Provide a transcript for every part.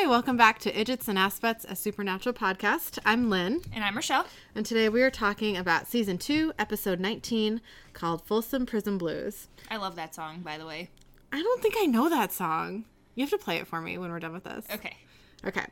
Hi, welcome back to Idgits and Aspects, a supernatural podcast. I'm Lynn, And I'm Rochelle. and today we are talking about season two, episode 19, called Folsom Prison Blues. I love that song, by the way. I don't think I know that song. You have to play it for me when we're done with this. Okay. Okay.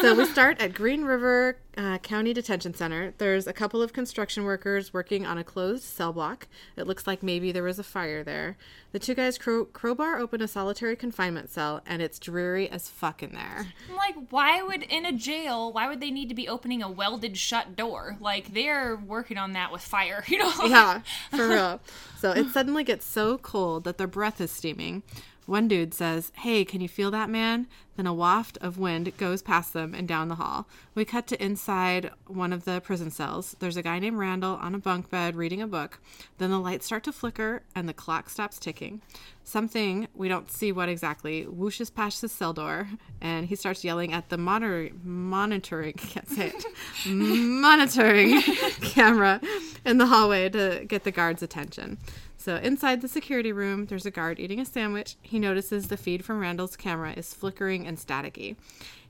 So we start at Green River uh, County Detention Center. There's a couple of construction workers working on a closed cell block. It looks like maybe there was a fire there. The two guys crow- crowbar open a solitary confinement cell, and it's dreary as fuck in there. I'm like, why would, in a jail, why would they need to be opening a welded shut door? Like, they're working on that with fire, you know? Yeah, for real. So it suddenly gets so cold that their breath is steaming. One dude says, Hey, can you feel that, man? Then a waft of wind goes past them and down the hall. We cut to inside one of the prison cells. There's a guy named Randall on a bunk bed reading a book. Then the lights start to flicker and the clock stops ticking. Something, we don't see what exactly, whooshes past the cell door and he starts yelling at the monitor- monitoring, can't say it, monitoring camera in the hallway to get the guard's attention. So inside the security room, there's a guard eating a sandwich. He notices the feed from Randall's camera is flickering and staticky.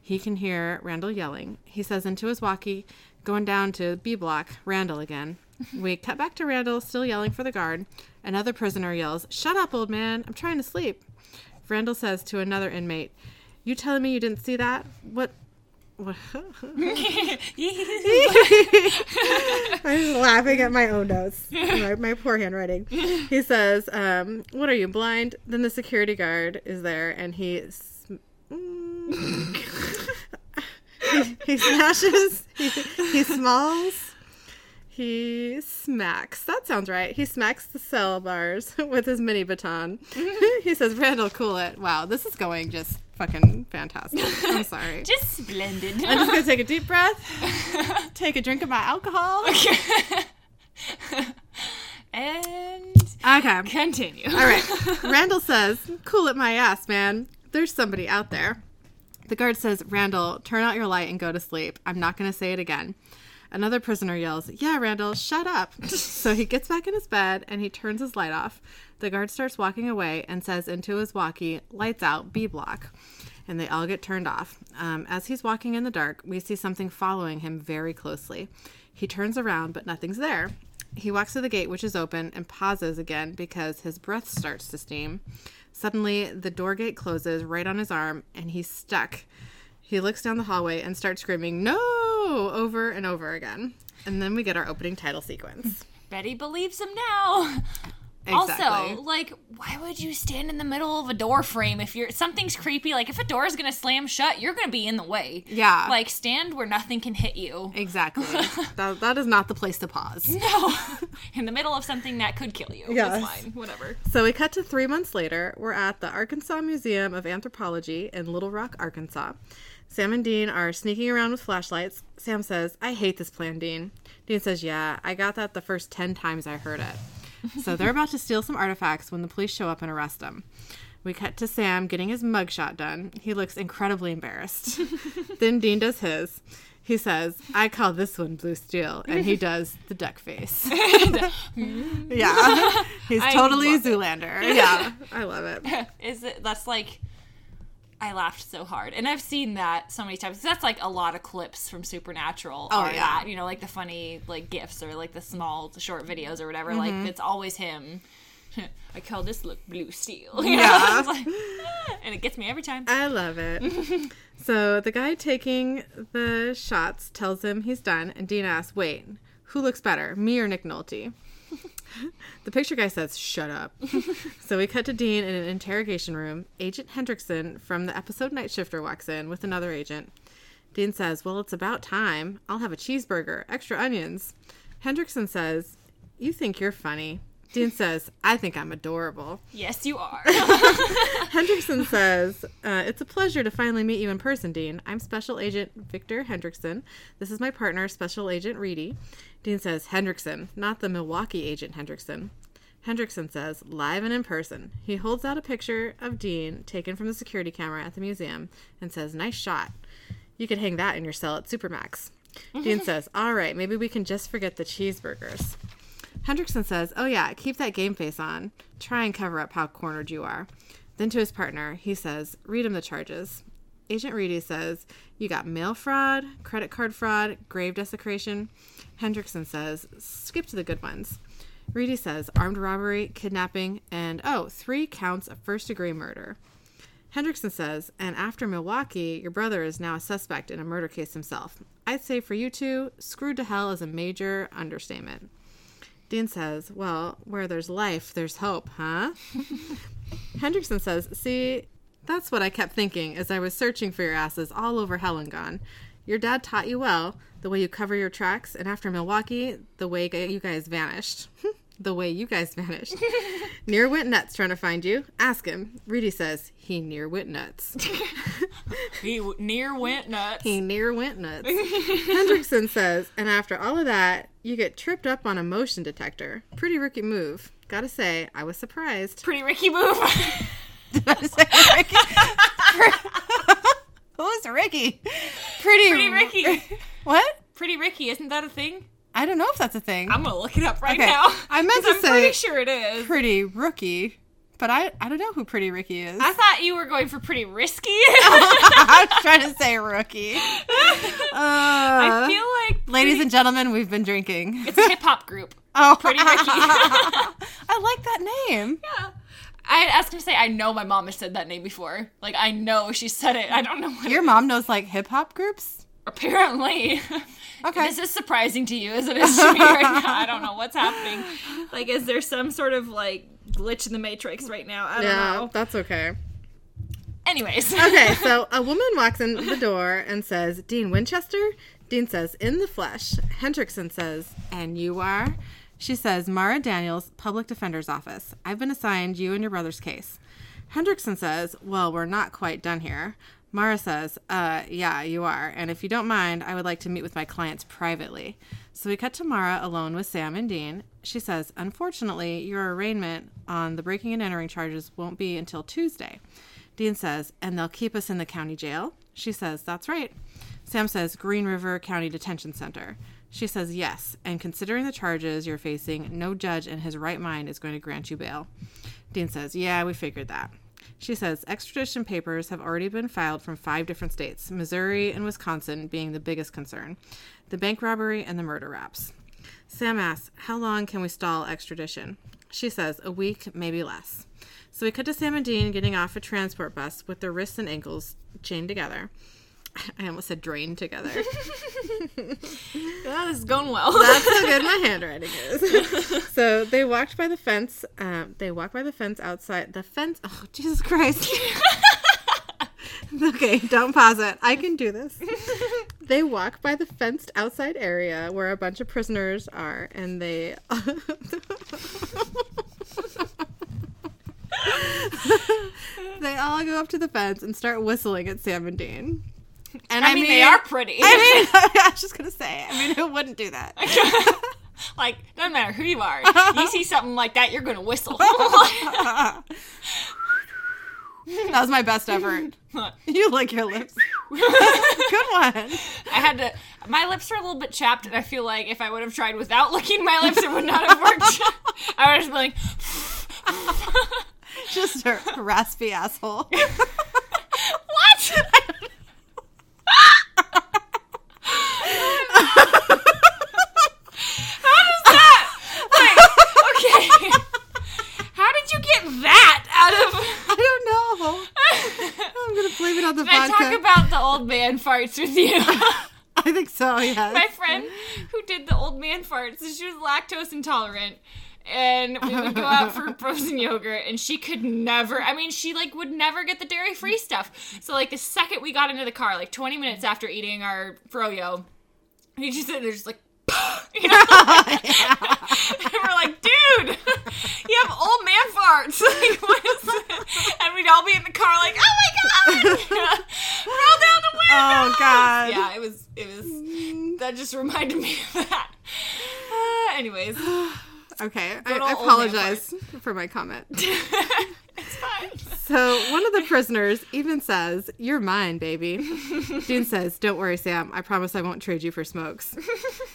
He can hear Randall yelling. He says into his walkie, going down to B block, Randall again. We cut back to Randall, still yelling for the guard. Another prisoner yells, Shut up, old man. I'm trying to sleep. Randall says to another inmate, You telling me you didn't see that? What? I'm just laughing at my own notes, my, my poor handwriting. He says, um, "What are you blind?" Then the security guard is there, and he sm- he, he smashes, he, he smalls, he smacks. That sounds right. He smacks the cell bars with his mini baton. he says, "Randall, cool it." Wow, this is going just fucking fantastic. I'm sorry. Just splendid. I'm just gonna take a deep breath, take a drink of my alcohol. and Okay. continue. All right. Randall says, Cool it my ass, man. There's somebody out there. The guard says, Randall, turn out your light and go to sleep. I'm not going to say it again. Another prisoner yells, Yeah, Randall, shut up. so he gets back in his bed and he turns his light off. The guard starts walking away and says into his walkie, Lights out, B block. And they all get turned off. Um, as he's walking in the dark, we see something following him very closely. He turns around, but nothing's there. He walks to the gate, which is open, and pauses again because his breath starts to steam. Suddenly, the door gate closes right on his arm, and he's stuck. He looks down the hallway and starts screaming, No! Over and over again. And then we get our opening title sequence. Betty believes him now. Exactly. Also, like, why would you stand in the middle of a door frame if you're something's creepy? Like, if a door is gonna slam shut, you're gonna be in the way. Yeah. Like, stand where nothing can hit you. Exactly. that, that is not the place to pause. No, in the middle of something that could kill you. Yes. It's fine. Whatever. So we cut to three months later. We're at the Arkansas Museum of Anthropology in Little Rock, Arkansas. Sam and Dean are sneaking around with flashlights. Sam says, I hate this plan, Dean. Dean says, Yeah, I got that the first 10 times I heard it. So they're about to steal some artifacts when the police show up and arrest them. We cut to Sam getting his mugshot done. He looks incredibly embarrassed. then Dean does his. He says, I call this one blue steel. And he does the duck face. Uh, yeah. He's I totally love it. Zoolander. Yeah. I love it. Is it? That's like. I laughed so hard, and I've seen that so many times. That's like a lot of clips from Supernatural. Oh, yeah. that, you know, like the funny like gifs or like the small short videos or whatever. Mm-hmm. Like it's always him. I call this look blue steel. You Yeah. like- and it gets me every time. I love it. so the guy taking the shots tells him he's done, and Dean asks, Wait, who looks better, me or Nick Nolte? the picture guy says, Shut up. so we cut to Dean in an interrogation room. Agent Hendrickson from the episode Night Shifter walks in with another agent. Dean says, Well, it's about time. I'll have a cheeseburger, extra onions. Hendrickson says, You think you're funny. Dean says, I think I'm adorable. Yes, you are. Hendrickson says, uh, It's a pleasure to finally meet you in person, Dean. I'm Special Agent Victor Hendrickson. This is my partner, Special Agent Reedy. Dean says, Hendrickson, not the Milwaukee Agent Hendrickson. Hendrickson says, live and in person. He holds out a picture of Dean taken from the security camera at the museum and says, Nice shot. You could hang that in your cell at Supermax. Dean says, All right, maybe we can just forget the cheeseburgers. Hendrickson says, Oh, yeah, keep that game face on. Try and cover up how cornered you are. Then to his partner, he says, Read him the charges. Agent Reedy says, You got mail fraud, credit card fraud, grave desecration. Hendrickson says, Skip to the good ones. Reedy says, Armed robbery, kidnapping, and oh, three counts of first degree murder. Hendrickson says, and after Milwaukee, your brother is now a suspect in a murder case himself. I'd say for you two, screwed to hell is a major understatement. Dean says, well, where there's life, there's hope, huh? Hendrickson says, see, that's what I kept thinking as I was searching for your asses all over Hellengone. Your dad taught you well, the way you cover your tracks, and after Milwaukee, the way you guys vanished. the way you guys vanished. near went nuts trying to find you. Ask him. Rudy says he near went nuts. he w- near went nuts. He near went nuts. Hendrickson says, and after all of that, you get tripped up on a motion detector. Pretty rookie move. Gotta say, I was surprised. Pretty Ricky move. Did I say Ricky? Who's Ricky? Pretty, Pretty Ricky. What? Pretty Ricky, isn't that a thing? I don't know if that's a thing. I'm gonna look it up right Okay, now. I meant to I'm say- pretty sure it is. Pretty rookie, but I I don't know who Pretty Ricky is. I thought you were going for pretty risky. I was trying to say rookie. I Uh, feel like ladies pretty- and gentlemen, we've been drinking. it's a hip hop group. oh, Pretty Ricky. I like that name. Yeah. I asked him to say, I know my mom has said that name before. Like, I know she said it. I don't know what Your mom knows like hip hop groups. Apparently. Okay. Is this is surprising to you as it is to me right now. I don't know what's happening. Like, is there some sort of, like, glitch in the Matrix right now? I don't Yeah, know. that's okay. Anyways. Okay, so a woman walks in the door and says, Dean Winchester? Dean says, in the flesh. Hendrickson says, and you are? She says, Mara Daniels, Public Defender's Office. I've been assigned you and your brother's case. Hendrickson says, well, we're not quite done here. Mara says, uh, yeah, you are. And if you don't mind, I would like to meet with my clients privately. So we cut to Mara alone with Sam and Dean. She says, unfortunately, your arraignment on the breaking and entering charges won't be until Tuesday. Dean says, and they'll keep us in the county jail? She says, that's right. Sam says, Green River County Detention Center. She says, yes, and considering the charges you're facing, no judge in his right mind is going to grant you bail. Dean says, yeah, we figured that. She says, extradition papers have already been filed from five different states, Missouri and Wisconsin being the biggest concern the bank robbery and the murder raps. Sam asks, How long can we stall extradition? She says, A week, maybe less. So we cut to Sam and Dean getting off a transport bus with their wrists and ankles chained together. I almost said drained together. that is going well. That's how good my handwriting is. so they walked by the fence. Um, they walked by the fence outside. The fence. Oh, Jesus Christ. okay, don't pause it. I can do this. They walk by the fenced outside area where a bunch of prisoners are, and they. they all go up to the fence and start whistling at Sam and Dean. And I mean, they are pretty. I mean, I was just gonna say. I mean, who wouldn't do that? like, no matter who you are, you see something like that, you're gonna whistle. that was my best effort. You lick your lips. Good one. I had to. My lips are a little bit chapped, and I feel like if I would have tried without licking my lips, it would not have worked. I would have been like, Just a raspy asshole. "What?" How does that? Like, okay. How did you get that out of? I don't know. I'm gonna blame it on the Can I vodka. talk about the old man farts with you? I think so. Yes. my friend who did the old man farts, she was lactose intolerant. And we would go out for frozen yogurt, and she could never. I mean, she like would never get the dairy free mm. stuff. So like the second we got into the car, like 20 minutes after eating our froyo, he just sit there just like, you know, and we're like, dude, you have old man farts. Like, what is this? And we'd all be in the car like, oh my god, roll down the window. Oh, God. Yeah, it was. It was. That just reminded me of that. Uh, anyways, Okay, I, I old old man apologize for my comment. it's fine. So one of the prisoners even says, "You're mine, baby." Dean says, "Don't worry, Sam. I promise I won't trade you for smokes."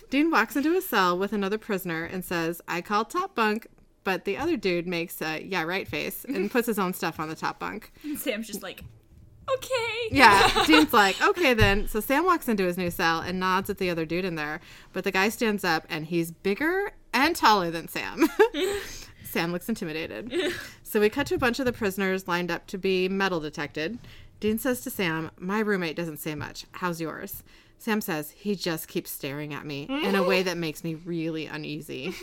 Dean walks into a cell with another prisoner and says, "I called top bunk." But the other dude makes a yeah right face and puts his own stuff on the top bunk. And Sam's just like, Okay. Yeah, Dean's like, okay then. So Sam walks into his new cell and nods at the other dude in there, but the guy stands up and he's bigger and taller than Sam. Sam looks intimidated. So we cut to a bunch of the prisoners lined up to be metal detected. Dean says to Sam, My roommate doesn't say much. How's yours? Sam says, He just keeps staring at me in a way that makes me really uneasy.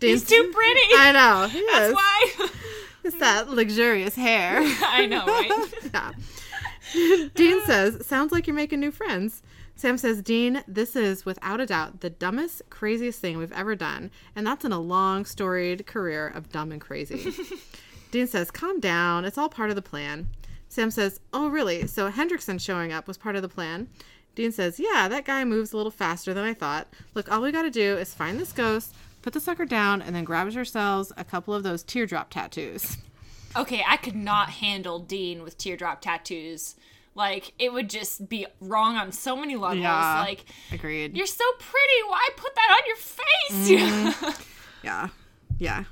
He's too pretty. I know. That's why. It's that luxurious hair. I know, right? yeah. Dean says, Sounds like you're making new friends. Sam says, Dean, this is without a doubt the dumbest, craziest thing we've ever done. And that's in a long, storied career of dumb and crazy. Dean says, Calm down. It's all part of the plan. Sam says, Oh, really? So Hendrickson showing up was part of the plan? Dean says, Yeah, that guy moves a little faster than I thought. Look, all we got to do is find this ghost, put the sucker down, and then grabs ourselves a couple of those teardrop tattoos. Okay, I could not handle Dean with teardrop tattoos. Like, it would just be wrong on so many levels. Yeah. Like, Agreed. you're so pretty. Why put that on your face? Mm-hmm. Yeah. Yeah.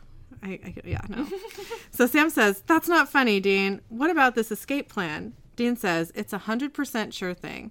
I, I yeah, no. so Sam says, That's not funny, Dean. What about this escape plan? Dean says, It's a 100% sure thing.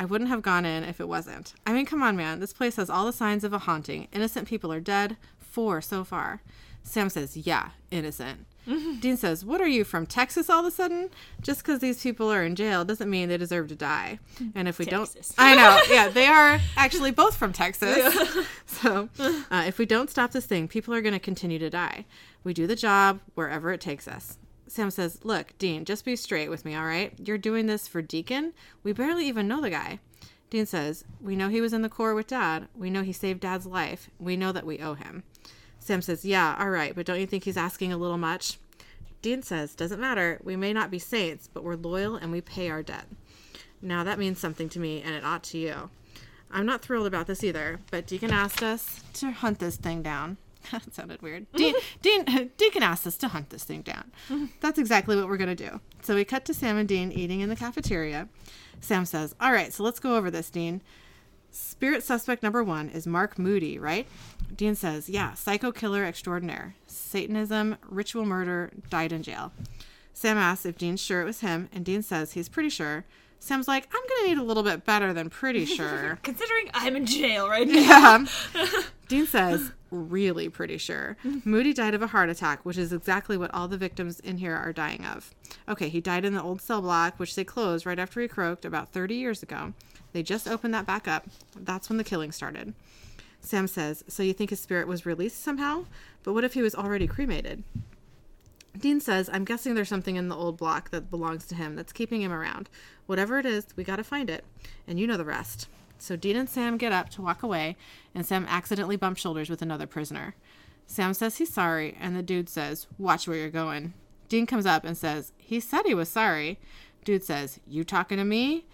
I wouldn't have gone in if it wasn't. I mean, come on, man. This place has all the signs of a haunting. Innocent people are dead. Four so far. Sam says, Yeah, innocent. Dean says, What are you from Texas all of a sudden? Just because these people are in jail doesn't mean they deserve to die. And if we Texas. don't. I know. Yeah, they are actually both from Texas. So uh, if we don't stop this thing, people are going to continue to die. We do the job wherever it takes us. Sam says, Look, Dean, just be straight with me, all right? You're doing this for Deacon? We barely even know the guy. Dean says, We know he was in the Corps with Dad. We know he saved Dad's life. We know that we owe him. Sam says, Yeah, all right, but don't you think he's asking a little much? Dean says, Doesn't matter. We may not be saints, but we're loyal and we pay our debt. Now that means something to me, and it ought to you. I'm not thrilled about this either, but Deacon asked us to hunt this thing down. that sounded weird. Dean, Dean, Deacon asked us to hunt this thing down. That's exactly what we're going to do. So we cut to Sam and Dean eating in the cafeteria. Sam says, All right, so let's go over this, Dean. Spirit suspect number one is Mark Moody, right? Dean says, Yeah, psycho killer extraordinaire. Satanism, ritual murder, died in jail. Sam asks if Dean's sure it was him, and Dean says he's pretty sure. Sam's like, I'm gonna need a little bit better than pretty sure. Considering I'm in jail right now. yeah. Dean says, really pretty sure. Moody died of a heart attack, which is exactly what all the victims in here are dying of. Okay, he died in the old cell block, which they closed right after he croaked about 30 years ago. They just opened that back up. That's when the killing started. Sam says, So you think his spirit was released somehow? But what if he was already cremated? Dean says, I'm guessing there's something in the old block that belongs to him that's keeping him around. Whatever it is, we gotta find it. And you know the rest. So Dean and Sam get up to walk away, and Sam accidentally bumps shoulders with another prisoner. Sam says he's sorry, and the dude says, Watch where you're going. Dean comes up and says, He said he was sorry. Dude says, You talking to me?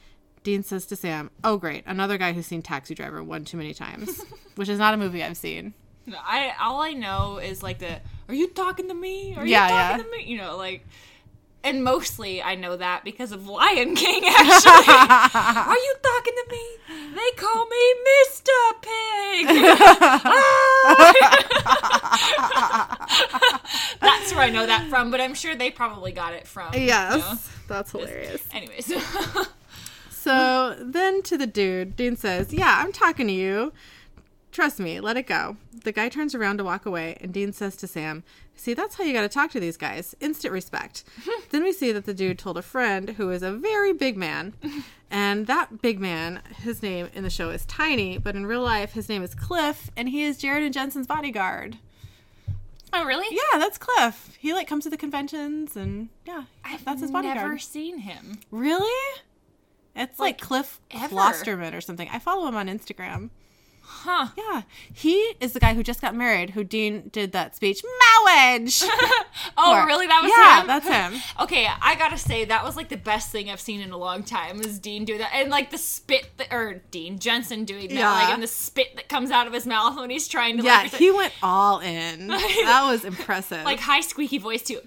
Dean says to Sam, Oh, great, another guy who's seen Taxi Driver one too many times, which is not a movie I've seen. I all I know is like the Are you talking to me? Are Yeah, you talking yeah. to me? You know, like and mostly I know that because of Lion King actually. Are you talking to me? They call me Mr. Pig. That's where I know that from, but I'm sure they probably got it from. you Yes, know? that's hilarious. Anyways. So then to the dude, Dean says, Yeah, I'm talking to you. Trust me, let it go. The guy turns around to walk away, and Dean says to Sam, See, that's how you got to talk to these guys. Instant respect. then we see that the dude told a friend who is a very big man. And that big man, his name in the show is Tiny, but in real life, his name is Cliff, and he is Jared and Jensen's bodyguard. oh really? Yeah, that's Cliff. He like comes to the conventions, and yeah, that's his bodyguard. Never seen him. Really? It's like, Like, Cliff ever. Klosterman or something. I follow him on Instagram. Huh. Yeah, he is the guy who just got married. Who Dean did that speech marriage. Oh, for. really? That was yeah, him? that's him. Okay, I gotta say that was like the best thing I've seen in a long time. Was Dean do that and like the spit that, or Dean Jensen doing that, Yeah. like and the spit that comes out of his mouth when he's trying to Yeah, like, he went all in. That was impressive. like high squeaky voice too.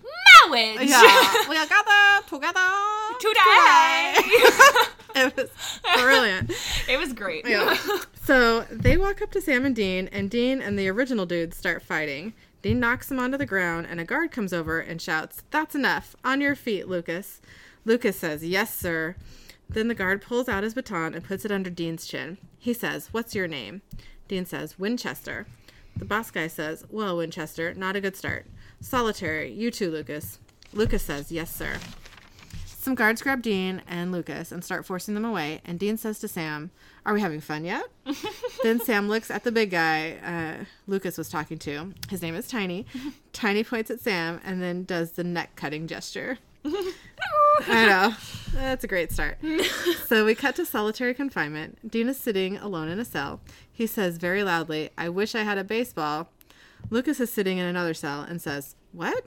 Marriage. yeah, we are gathered together Today. it was brilliant. it was great. Yeah. So they walk up to Sam and Dean, and Dean and the original dude start fighting. Dean knocks him onto the ground, and a guard comes over and shouts, That's enough. On your feet, Lucas. Lucas says, Yes, sir. Then the guard pulls out his baton and puts it under Dean's chin. He says, What's your name? Dean says, Winchester. The boss guy says, Well, Winchester, not a good start. Solitary. You too, Lucas. Lucas says, Yes, sir. Some guards grab Dean and Lucas and start forcing them away, and Dean says to Sam, Are we having fun yet? then Sam looks at the big guy uh, Lucas was talking to. His name is Tiny. Tiny points at Sam and then does the neck cutting gesture. I know. That's a great start. so we cut to solitary confinement. Dean is sitting alone in a cell. He says very loudly, I wish I had a baseball. Lucas is sitting in another cell and says, What?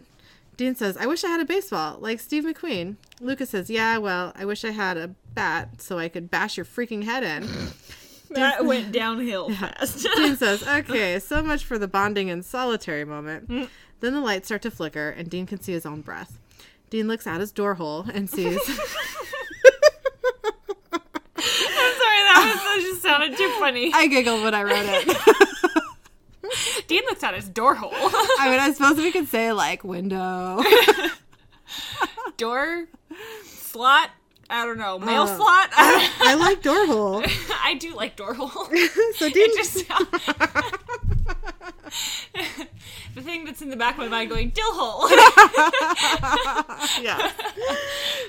Dean says, I wish I had a baseball, like Steve McQueen. Lucas says, Yeah, well, I wish I had a bat so I could bash your freaking head in. That went downhill fast. Dean says, Okay, so much for the bonding and solitary moment. Mm. Then the lights start to flicker, and Dean can see his own breath. Dean looks out his door hole and sees. I'm sorry, that, was, that just sounded too funny. I giggled when I wrote it. Dean looks out his door hole. I mean, I suppose we could say, like, window. door slot. I don't know. Mail Uh, slot. I like door hole. I do like door hole. So Dean. Just the thing that's in the back of my mind going dill hole. yeah.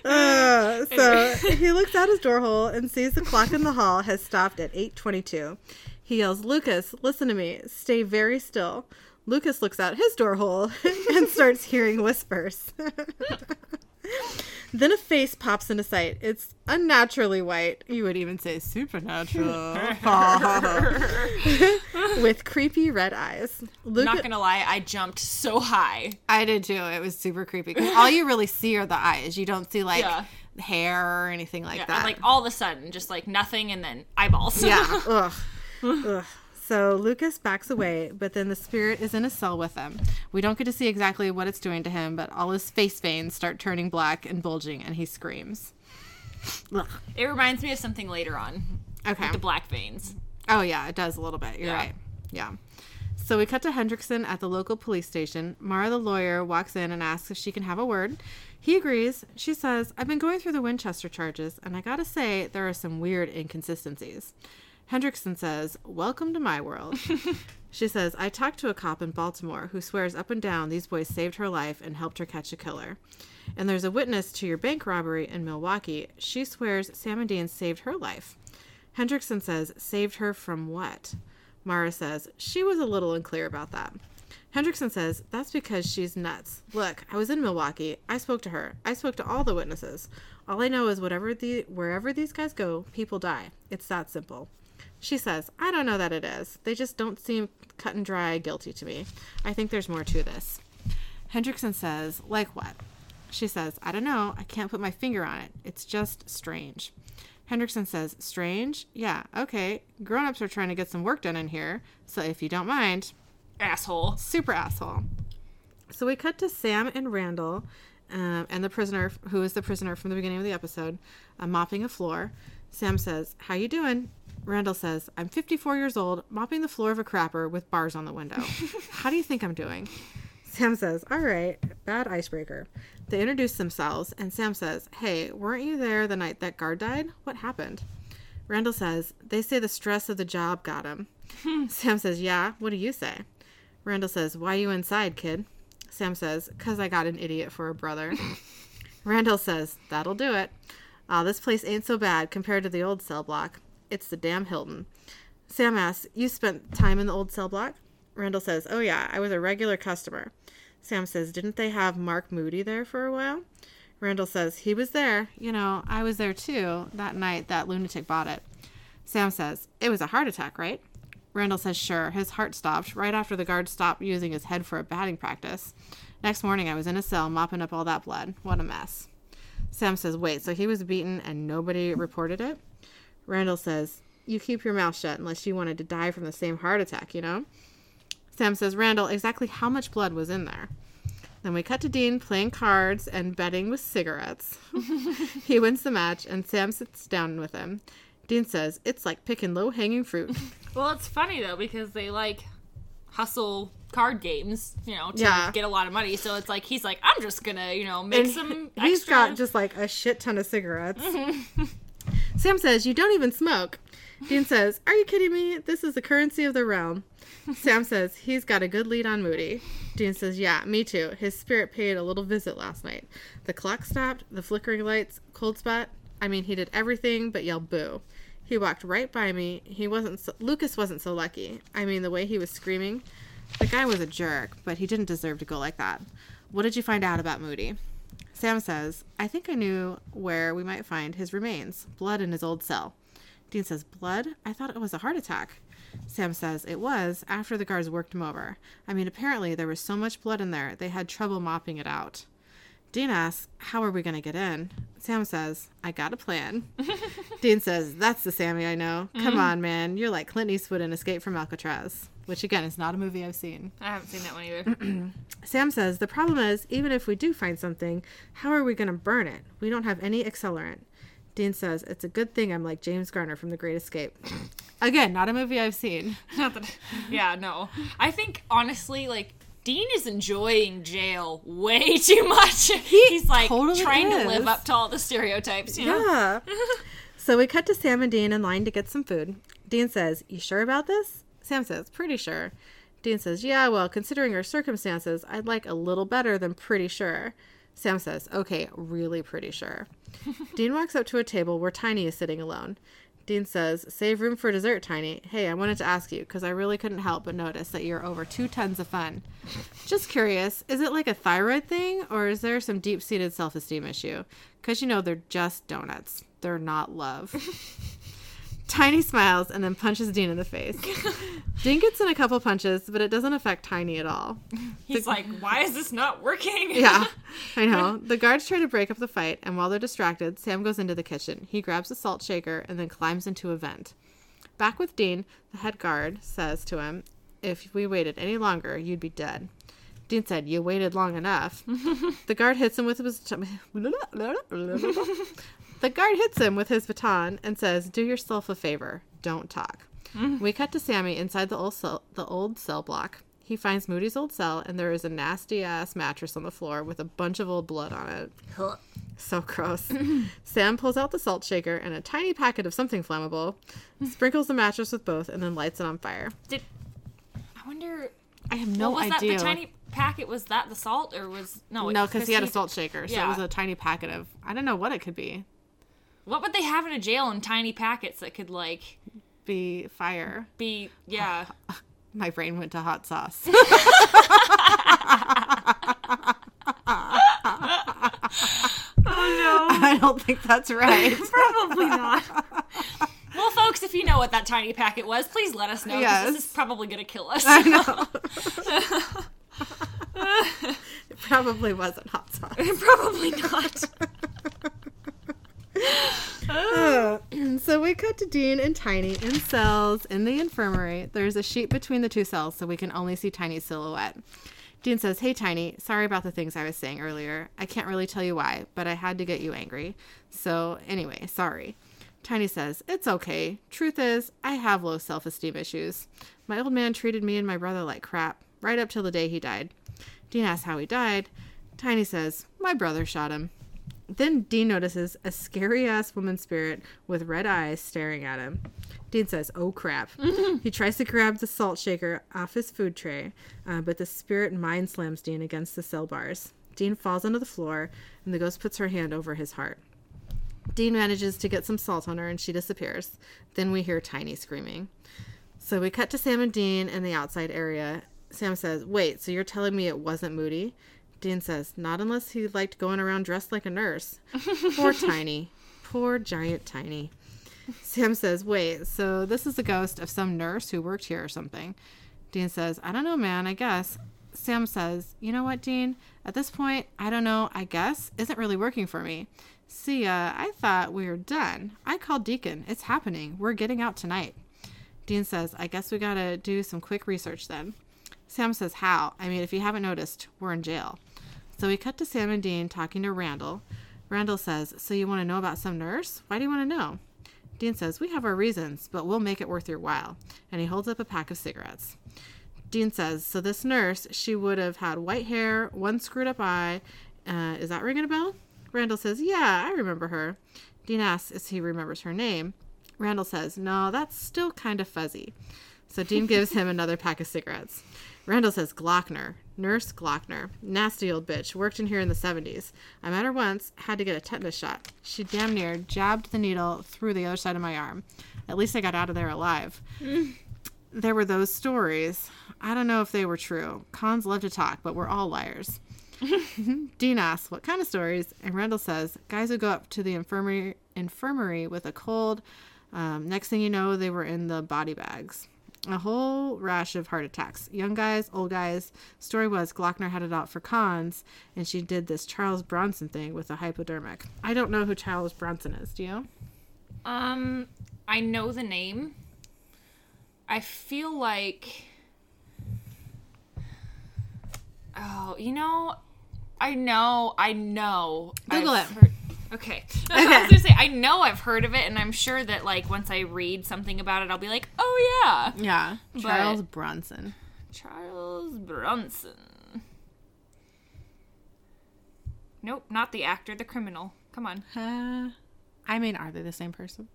Uh, so he looks out his door hole and sees the clock in the hall has stopped at 8:22. He yells, "Lucas, listen to me. Stay very still." Lucas looks out his door hole and starts hearing whispers. then a face pops into sight. It's unnaturally white. You would even say supernatural. With creepy red eyes. Lucas, Not gonna lie, I jumped so high. I did too. It was super creepy all you really see are the eyes. You don't see like Yeah. hair or anything like Yeah, that. and like all of a sudden, just like nothing, and then eyeballs. yeah. Ugh. Ugh. So Lucas backs away, but then the spirit is in a cell with him. We don't get to see exactly what it's doing to him, but all his face veins start turning black and bulging, and he screams. Ugh. it reminds me of something later on. Okay. The black veins. Oh yeah, it does a little bit. You're Yeah. right. Yeah. So we cut to Hendrickson at the local police station. Mara, the lawyer, walks in and asks if she can have a word. He agrees. She says, I've been going through the Winchester charges, and I gotta say, there are some weird inconsistencies. Hendrickson says, Welcome to my world. she says, I talked to a cop in Baltimore who swears up and down these boys saved her life and helped her catch a killer. And there's a witness to your bank robbery in Milwaukee. She swears Sam and Dean saved her life. Hendrickson says, saved her from what? Mara says, she was a little unclear about that. Hendrickson says, that's because she's nuts. Look, I was in Milwaukee. I spoke to her. I spoke to all the witnesses. All I know is whatever the wherever these guys go, people die. It's that simple. She says, I don't know that it is. They just don't seem cut and dry guilty to me. I think there's more to this. Hendrickson says, like what? She says, I don't know. I can't put my finger on it. It's just strange. Hendrickson says, Strange? Yeah, okay. Grown ups are trying to get some work done in here, so if you don't mind, Asshole. super asshole. So we cut to Sam and Randall um, and the prisoner, who is the prisoner from the beginning of the episode, uh, mopping a floor. Sam says, How you doing? Randall says, I'm 54 years old, mopping the floor of a crapper with bars on the window. How do you think I'm doing? Sam says, All right, bad icebreaker. They introduce themselves, and Sam says, Hey, weren't you there the night that guard died? What happened? Randall says, They say the stress of the job got him. Sam says, Yeah, what do you say? Randall says, Why you inside, kid? Sam says, Cause I got an idiot for a brother. Randall says, That'll do it. Ah, this place ain't so bad compared to the old cell block. It's the damn Hilton. Sam asks, You spent time in the old cell block? Randall says, Oh, yeah, I was a regular customer. Sam says, Didn't they have Mark Moody there for a while? Randall says, He was there. You know, I was there too that night that lunatic bought it. Sam says, It was a heart attack, right? Randall says, Sure. His heart stopped right after the guard stopped using his head for a batting practice. Next morning, I was in a cell mopping up all that blood. What a mess. Sam says, Wait, so he was beaten and nobody reported it? Randall says, You keep your mouth shut unless you wanted to die from the same heart attack, you know? Sam says, Randall, exactly how much blood was in there? Then we cut to Dean playing cards and betting with cigarettes. he wins the match, and Sam sits down with him. Dean says, It's like picking low hanging fruit. Well, it's funny though because they like hustle card games, you know, to Yeah. get a lot of money. So it's like he's like, I'm just gonna, you know, make And some. he's extra. got just like a shit ton of cigarettes. Sam says, You don't even smoke. Dean says, Are you kidding me? This is the currency of the realm. Sam says, He's got a good lead on Moody. Dean says, Yeah, me too. His spirit paid a little visit last night. The clock stopped, the flickering lights, cold spot. I mean, he did everything but yell boo. He walked right by me. He wasn't so, Lucas wasn't so lucky. I mean, the way he was screaming. The guy was a jerk, but he didn't deserve to go like that. What did you find out about Moody? Sam says, I think I knew where we might find his remains blood in his old cell. Dean says, Blood? I thought it was a heart attack. Sam says, It was after the guards worked him over. I mean, apparently there was so much blood in there, they had trouble mopping it out. Dean asks, How are we going to get in? Sam says, I got a plan. Dean says, That's the Sammy I know. Come mm-hmm. on, man. You're like Clint Eastwood in Escape from Alcatraz, which again is not a movie I've seen. I haven't seen that one either. Sam says, The problem is, even if we do find something, how are we going to burn it? We don't have any accelerant. Dean says, It's a good thing I'm like James Garner from The Great Escape. Again, not a movie I've seen. Not that. Yeah, no. I think honestly, like. Dean is enjoying jail way too much. He's like totally trying to live up to all the stereotypes, you know? Yeah. so we cut to Sam and Dean in line to get some food. Dean says, You sure about this? Sam says, Pretty sure. Dean says, Yeah, well, considering our circumstances, I'd like a little better than pretty sure. Sam says, Okay, really pretty sure. Dean walks up to a table where Tiny is sitting alone. Dean says, Save room for dessert, Tiny. Hey, I wanted to ask you because I really couldn't help but notice that you're over two tons of fun. Just curious, is it like a thyroid thing or is there some deep seated self esteem issue? Because you know, they're just donuts, they're not love. Tiny smiles and then punches Dean in the face. Dean gets in a couple punches, but it doesn't affect Tiny at all. He's like, why is this not working? Yeah, I know. The guards try to break up the fight, and while they're distracted, Sam goes into the kitchen. He grabs a salt shaker and then climbs into a vent. Back with Dean, the head guard says to him, If we waited any longer, you'd be dead. Dean said, You waited long enough. the guard hits him with his The guard hits him with his baton and says, Do yourself a favor. Don't talk. Mm. We cut to Sammy inside the old cell, the old cell block. He finds Moody's old cell, and there is a nasty ass mattress on the floor with a bunch of old blood on it. So gross. Sam pulls out the salt shaker and a tiny packet of something flammable, sprinkles the mattress with both, and then lights it on fire. Did I wonder? I have no what was idea. that? The tiny packet was that the salt or was no? no, because he had a salt shaker, so Yeah. it was a tiny packet of. I don't know what it could be. What would they have in a jail in tiny packets that could like Be fire. be? Yeah. My brain went to hot sauce. oh no. I don't think that's right. probably not. Well, folks, if you know what that tiny packet was, please let us know. Yes. This is probably gonna kill us. I know. it probably wasn't hot sauce. probably not. Uh, so we cut to Dean and Tiny in cells in the infirmary. There's a sheet between the two cells, so we can only see Tiny's silhouette. Dean says, Hey, Tiny, sorry about the things I was saying earlier. I can't really tell you why, but I had to get you angry. So, anyway, sorry. Tiny says, It's okay. Truth is, I have low self esteem issues. My old man treated me and my brother like crap, right up till the day he died. Dean asks how he died. Tiny says, My brother shot him. Then Dean notices a scary ass woman spirit with red eyes staring at him. Dean says, Oh crap. he tries to grab the salt shaker off his food tray, uh, but the spirit mind slams Dean against the cell bars. Dean falls onto the floor, and the ghost puts her hand over his heart. Dean manages to get some salt on her, and she disappears. Then we hear Tiny screaming. So we cut to Sam and Dean in the outside area. Sam says, Wait, so you're telling me it wasn't Moody? Dean says, Not unless he liked going around dressed like a nurse. Poor Tiny. Poor giant Tiny. Sam says, Wait, so this is the ghost of some nurse who worked here or something. Dean says, I don't know, man, I guess. Sam says, You know what, Dean? At this point, I don't know, I guess, isn't really working for me. See, uh, I thought we were done. I called Deacon. It's happening. We're getting out tonight. Dean says, I guess we gotta do some quick research then. Sam says, How? I mean, if you haven't noticed, we're in jail. So we cut to Sam and Dean talking to Randall. Randall says, So you want to know about some nurse? Why do you want to know? Dean says, We have our reasons, but we'll make it worth your while. And he holds up a pack of cigarettes. Dean says, so this nurse, she would have had white hair, one screwed up eye. Uh, is that ringing a bell? Randall says, yeah, I remember her. Dean asks if he remembers her name. Randall says, no, that's still kind of fuzzy. So Dean gives him another pack of cigarettes. Randall says, Glockner, Nurse Glockner, nasty old bitch, worked in here in the 70s. I met her once, had to get a tetanus shot. She damn near jabbed the needle through the other side of my arm. At least I got out of there alive. there were those stories. I don't know if they were true. Cons love to talk, but we're all liars. Dean asks, What kind of stories? And Randall says, Guys who go up to the infirmary, infirmary with a cold. Um, next thing you know, they were in the body bags. A whole rash of heart attacks. Young guys, old guys. Story was Glockner had it out for cons, and she did this Charles Bronson thing with a hypodermic. I don't know who Charles Bronson is. Do you? Um, I know the name. I feel like. Oh, you know, I know, I know. Google I've it. heard- okay. I was gonna say I know I've heard of it, and I'm sure that like once I read something about it, I'll be like, oh yeah, Yeah, Charles But- Bronson. Charles Bronson. Nope, not the actor, the criminal. Come on. Uh, I mean, are they the same person?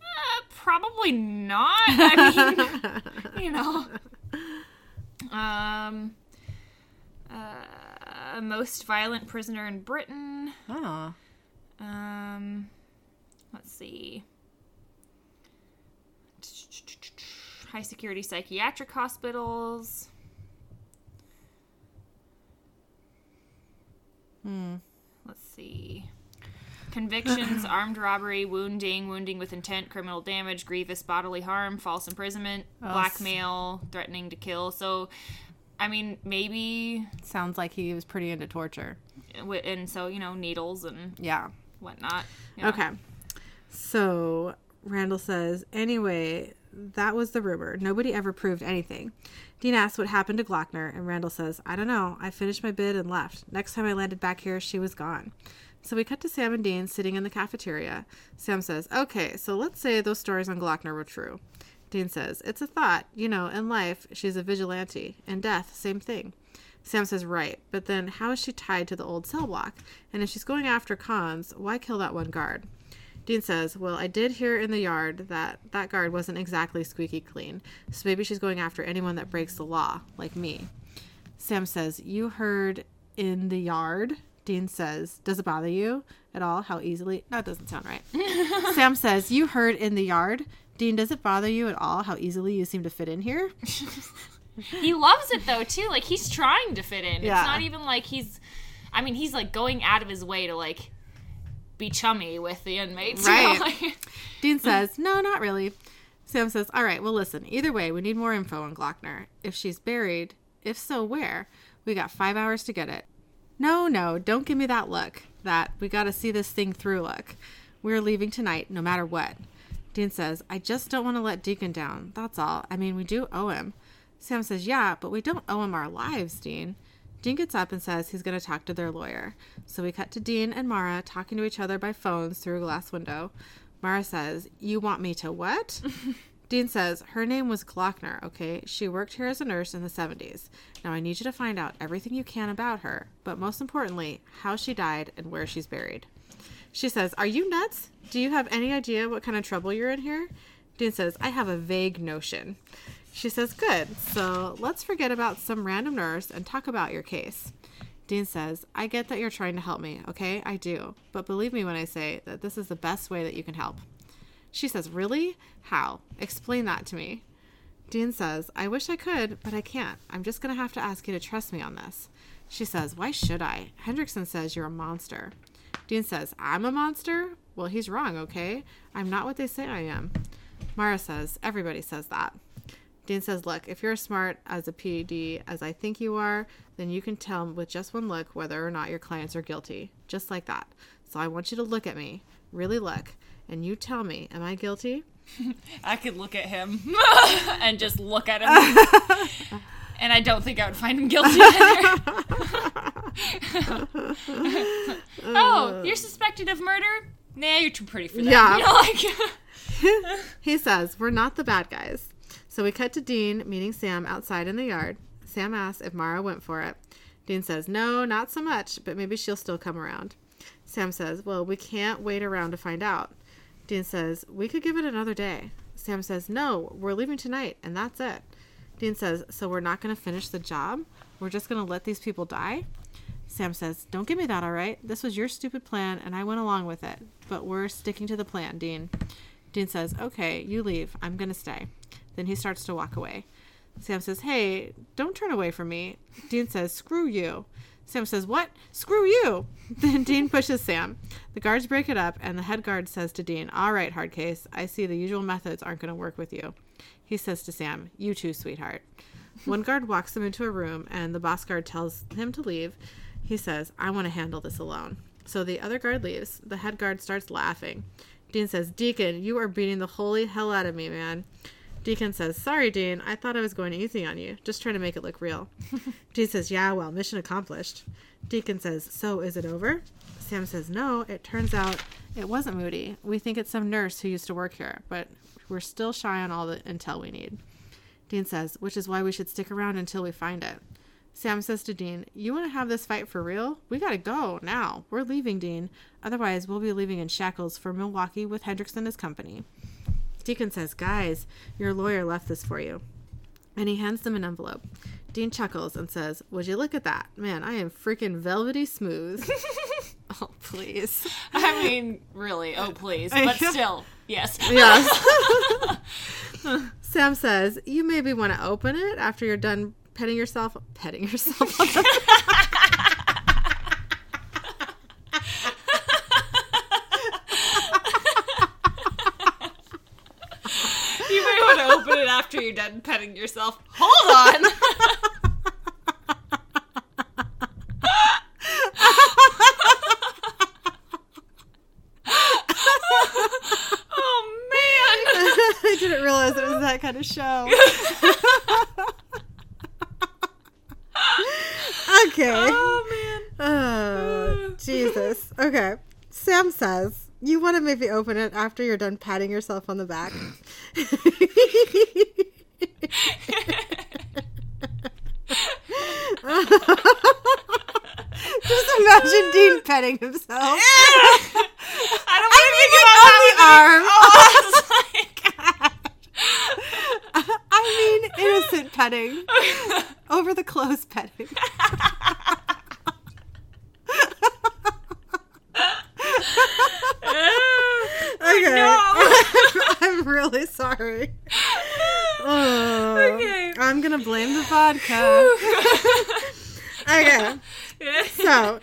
Uh, probably not. I mean, you know. Um, uh, most violent prisoner in Britain. Oh, Um, let's see. High security psychiatric hospitals. hmm. Let's see. Convictions, armed robbery, wounding, wounding with intent, criminal damage, grievous bodily harm, false imprisonment, Oh, blackmail, threatening to kill. So, I mean, maybe, Sounds like he was pretty into torture. and so, you know, needles and Yeah. whatnot. Okay. So Randall says, anyway, that was the rumor. Nobody ever proved anything. Dean asks what happened to Glockner, and Randall says, I don't know. I finished my bid and left. Next time I landed back here, she was gone. So we cut to Sam and Dean sitting in the cafeteria. Sam says, Okay, so let's say those stories on Glockner were true. Dean says, It's a thought. You know, in life, she's a vigilante. In death, same thing. Sam says, Right, but then how is she tied to the old cell block? And if she's going after cons, why kill that one guard? Dean says, Well, I did hear in the yard that that guard wasn't exactly squeaky clean, so maybe she's going after anyone that breaks the law, like me. Sam says, You heard in the yard? Dean says, Does it bother you at all how easily? That doesn't sound right. Sam says, You heard in the yard? Dean, does it bother you at all how easily you seem to fit in here? He loves it though too. Like he's trying to fit in. Yeah. It's not even like he's. I mean, he's like going out of his way to like be chummy with the inmates. you know, Right. Dean says, No, not really. Sam says, All right, well, listen, either way, we need more info on Glockner. If she's buried, if so, where? We got five hours to get it. No, no, don't give me that look. That we got to see this thing through look. We're leaving tonight, no matter what. Dean says, I just don't want to let Deacon down. That's all. I mean, we do owe him. Sam says, Yeah, but we don't owe him our lives, Dean. Dean gets up and says he's going to talk to their lawyer. So we cut to Dean and Mara talking to each other by phones through a glass window. Mara says, You want me to what? Dean says, Her name was Glockner, okay? She worked here as a nurse in the 70s. Now I need you to find out everything you can about her, but most importantly, how she died and where she's buried. She says, Are you nuts? Do you have any idea what kind of trouble you're in here? Dean says, I have a vague notion. She says, Good. So let's forget about some random nurse and talk about your case. Dean says, I get that you're trying to help me, okay? I do. But believe me when I say that this is the best way that you can help. She says, Really? How? Explain that to me. Dean says, I wish I could, but I can't. I'm just going to have to ask you to trust me on this. She says, Why should I? Hendrickson says you're a monster. Dean says, I'm a monster? Well, he's wrong, okay? I'm not what they say I am. Mara says, Everybody says that. Dean says, Look, if you're as smart as a PD as I think you are, then you can tell with just one look whether or not your clients are guilty. Just like that. So I want you to look at me. Really look. And you tell me, am I guilty? I could look at him and just look at him. and I don't think I would find him guilty oh, uh. you're suspected of murder? Nah, you're too pretty for that. Yeah. You know, like, He says, We're not the bad guys. So we cut to Dean meeting Sam outside in the yard. Sam asks if Mara went for it. Dean says, No, not so much, but maybe she'll still come around. Sam says, Well, we can't wait around to find out. Dean says, We could give it another day. Sam says, No, we're leaving tonight, and that's it. Dean says, So we're not going to finish the job? We're just going to let these people die? Sam says, Don't give me that, all right? This was your stupid plan, and I went along with it. But we're sticking to the plan, Dean. Dean says, Okay, you leave. I'm going to stay. Then he starts to walk away. Sam says, Hey, don't turn away from me. Dean says, Screw you. Sam says, What? Screw you. Then Dean pushes Sam. The guards break it up, and the head guard says to Dean, All right, hard case. I see the usual methods aren't going to work with you. He says to Sam, You too, sweetheart. One guard walks them into a room, and the boss guard tells him to leave. He says, I want to handle this alone. So the other guard leaves. The head guard starts laughing. Dean says, Deacon, you are beating the holy hell out of me, man. Deacon says, Sorry, Dean. I thought I was going easy on you. Just trying to make it look real. Dean says, Yeah, well, mission accomplished. Deacon says, So is it over? Sam says, No, it turns out it wasn't Moody. We think it's some nurse who used to work here, but we're still shy on all the intel we need. Dean says, Which is why we should stick around until we find it. Sam says to Dean, You want to have this fight for real? We gotta go now. We're leaving, Dean. Otherwise, we'll be leaving in shackles for Milwaukee with Hendrickson and his company. Deacon says, Guys, your lawyer left this for you. And he hands them an envelope. Dean chuckles and says, Would you look at that? Man, I am freaking velvety smooth. oh, please. I mean, really, oh please. But still, yes. Yes. Sam says, You maybe want to open it after you're done petting yourself. Petting yourself on the You may want to open it after you're done petting yourself. Hold on. oh man. I didn't realize it was that kind of show. okay. Oh man. Oh, Jesus. Okay. Sam says, You want to maybe open it after you're done patting yourself on the back. Just imagine Dean petting himself. I don't want to think on about the arm. I mean, innocent petting. Over the clothes petting. Okay. I'm really sorry. Oh, Okay. I'm gonna blame the vodka. okay. So.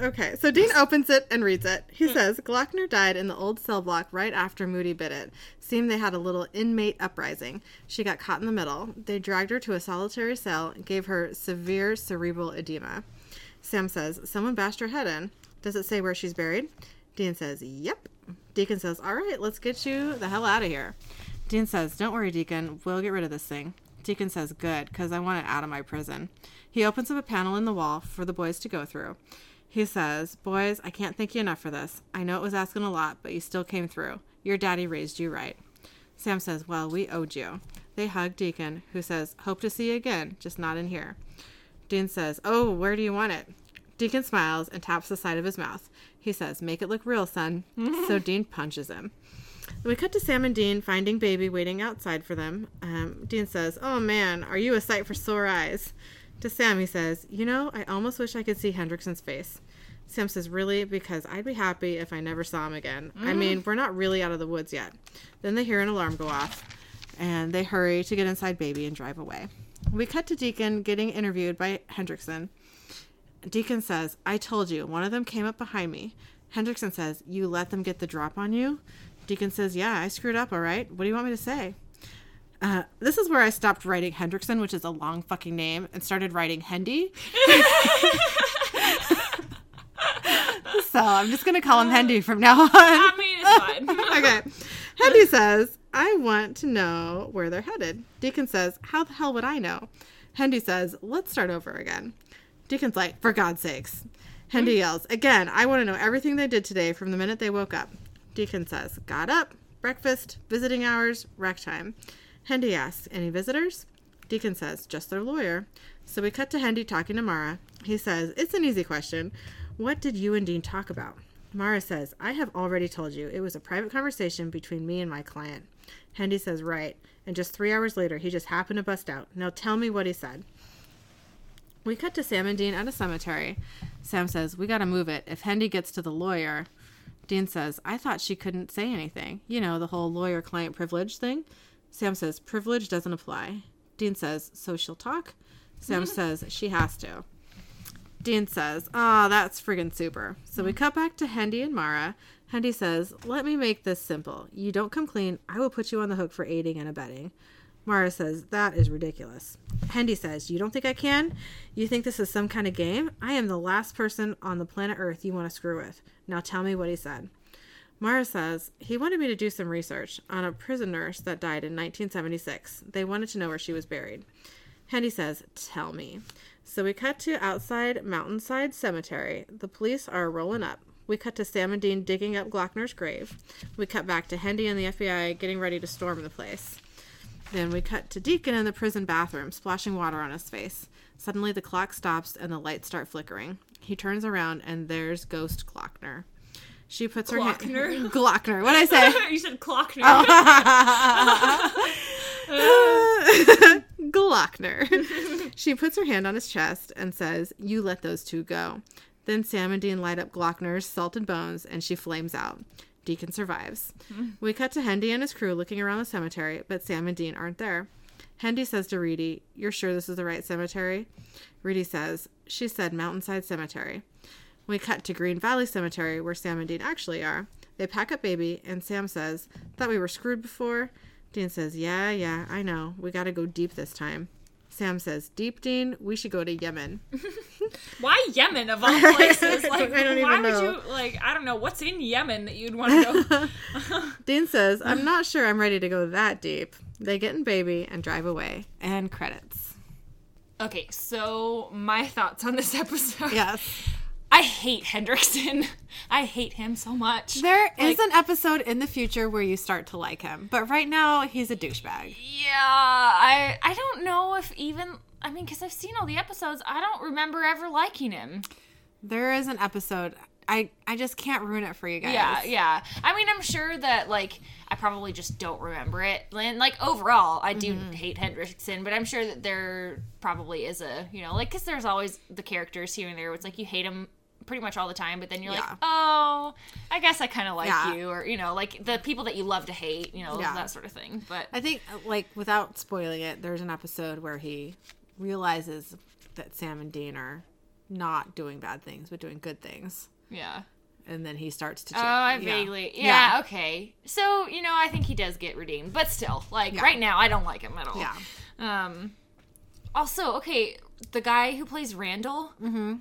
okay, so Dean opens it and reads it. He says Glockner died in the old cell block right after Moody bit it. Seemed they had a little inmate uprising. She got caught in the middle. They dragged her to a solitary cell and gave her severe cerebral edema. Sam says, Someone bashed her head in. Does it say where she's buried? Dean says, Yep. Deacon says, All right, let's get you the hell out of here. Dean says, Don't worry, Deacon. We'll get rid of this thing. Deacon says, Good, because I want it out of my prison. He opens up a panel in the wall for the boys to go through. He says, Boys, I can't thank you enough for this. I know it was asking a lot, but you still came through. Your daddy raised you right. Sam says, Well, we owed you. They hug Deacon, who says, Hope to see you again, just not in here. Dean says, Oh, where do you want it? Deacon smiles and taps the side of his mouth. He says, Make it look real, son. so Dean punches him. We cut to Sam and Dean finding Baby waiting outside for them. Um, Dean says, Oh man, are you a sight for sore eyes? To Sam, he says, You know, I almost wish I could see Hendrickson's face. Sam says, Really? Because I'd be happy if I never saw him again. I mm-hmm. mean, we're not really out of the woods yet. Then they hear an alarm go off, and they hurry to get inside Baby and drive away. We cut to Deacon getting interviewed by Hendrickson. Deacon says, I told you, one of them came up behind me. Hendrickson says, You let them get the drop on you? Deacon says, Yeah, I screwed up, all right. What do you want me to say? Uh, this is where I stopped writing Hendrickson, which is a long fucking name, and started writing Hendy. so I'm just going to call him Hendy from now on. I mean, it's fine. okay. Hendy says, I want to know where they're headed. Deacon says, How the hell would I know? Hendy says, Let's start over again. Deacon's like, For God's sakes. Hendy yells, Again, I want to know everything they did today from the minute they woke up. Deacon says, Got up, Breakfast, visiting hours, rec time. Hendy asks, Any visitors? Deacon says, Just their lawyer. So we cut to Hendy talking to Mara. He says, It's an easy question. What did you and Dean talk about? Mara says, I have already told you. It was a private conversation between me and my client. Hendy says, Right. And just three hours later, he just happened to bust out. Now tell me what he said. We cut to Sam and Dean at a cemetery. Sam says, We gotta move it. If Hendy gets to the lawyer. Dean says, I thought she couldn't say anything. You know, the whole lawyer client privilege thing. Sam says, Privilege doesn't apply. Dean says, So she'll talk? Sam says, She has to. Dean says, Ah, that's friggin' super. So we cut back to Hendy and Mara. Hendy says, Let me make this simple. You don't come clean, I will put you on the hook for aiding and abetting. Mara says, That is ridiculous. Hendy says, You don't think I can? You think this is some kind of game? I am the last person on the planet Earth you want to screw with. Now tell me what he said. Mara says, He wanted me to do some research on a prison nurse that died in 1976. They wanted to know where she was buried. Hendy says, Tell me. So we cut to outside Mountainside Cemetery. The police are rolling up. We cut to Sam and Dean digging up Glockner's grave. We cut back to Hendy and the FBI getting ready to storm the place. Then we cut to Deacon in the prison bathroom, splashing water on his face. Suddenly, the clock stops and the lights start flickering. He turns around and there's Ghost Glockner. She puts her hand. Glockner? Glockner. What I say? you said Clockner. Glockner. Oh. she puts her hand on his chest and says, You let those two go. Then Sam and Dean light up Glockner's salted bones and she flames out. Deacon survives. We cut to Hendy and his crew looking around the cemetery, but Sam and Dean aren't there. Hendy says to Reedy, You're sure this is the right cemetery? Reedy says, She said Mountainside Cemetery. We cut to Green Valley Cemetery, where Sam and Dean actually are. They pack up baby, and Sam says, Thought we were screwed before? Dean says, Yeah, yeah, I know. We gotta go deep this time. Sam says, Deep, Dean? We should go to Yemen. Why Yemen of all places? Like, I don't why even would you like? I don't know what's in Yemen that you'd want to go. Dean says, I'm not sure I'm ready to go that deep. They get in baby and drive away. And credits. okay, so my thoughts on this episode. Yes. I hate Hendrickson. I hate him so much. There is Like- an episode in the future where you start to like him, but right now he's a douchebag. Yeah, I I don't know if even I mean because I've seen all the episodes. I don't remember ever liking him. There is an episode. I I just can't ruin it for you guys. Yeah, yeah. I mean, I'm sure that like I probably just don't remember it. And like overall, I do Mm-hmm. hate Hendrickson, but I'm sure that there probably is a you know like because there's always the characters here and there. Where it's like you hate them pretty much all the time, but then you're Yeah. like, oh, I guess I kind of like Yeah. you, or you know, like the people that you love to hate, you know, Yeah. that sort of thing. But I think, like, without spoiling it, there's an episode where he realizes that Sam and Dean are not doing bad things, but doing good things. yeah. And then he starts to Change. Oh, change. I yeah. vaguely. Yeah, okay. So, you know, I think he does get redeemed, but still, like Yeah. right now I don't like him at all. Yeah. Um also, okay, the guy who plays Randall,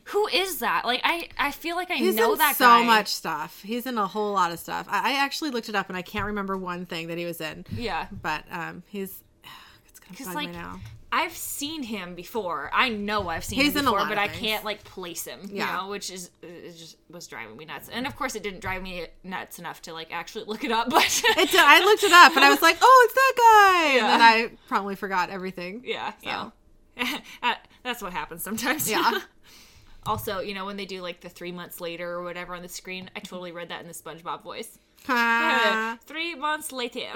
who is that? Like I I feel like I Mm-hmm. He's know in that so guy. much stuff. He's in a whole lot of stuff. I, I actually looked it up and I can't remember one thing that he was in. Yeah. But um, he's. It's gonna bug like, me now. I've seen him before. I know I've seen He's him in a before, lot but I can't like place him. Yeah. You know, which is it just was driving me nuts. And of course, it didn't drive me nuts enough to like actually look it up. But It, I looked it up and I was like, oh, it's that guy. Yeah. And then I promptly forgot everything. yeah, So. yeah, that's what happens sometimes. Yeah. also, you know, when they do like the three months later or whatever on the screen, I totally read that in the SpongeBob voice. Ah, three months later.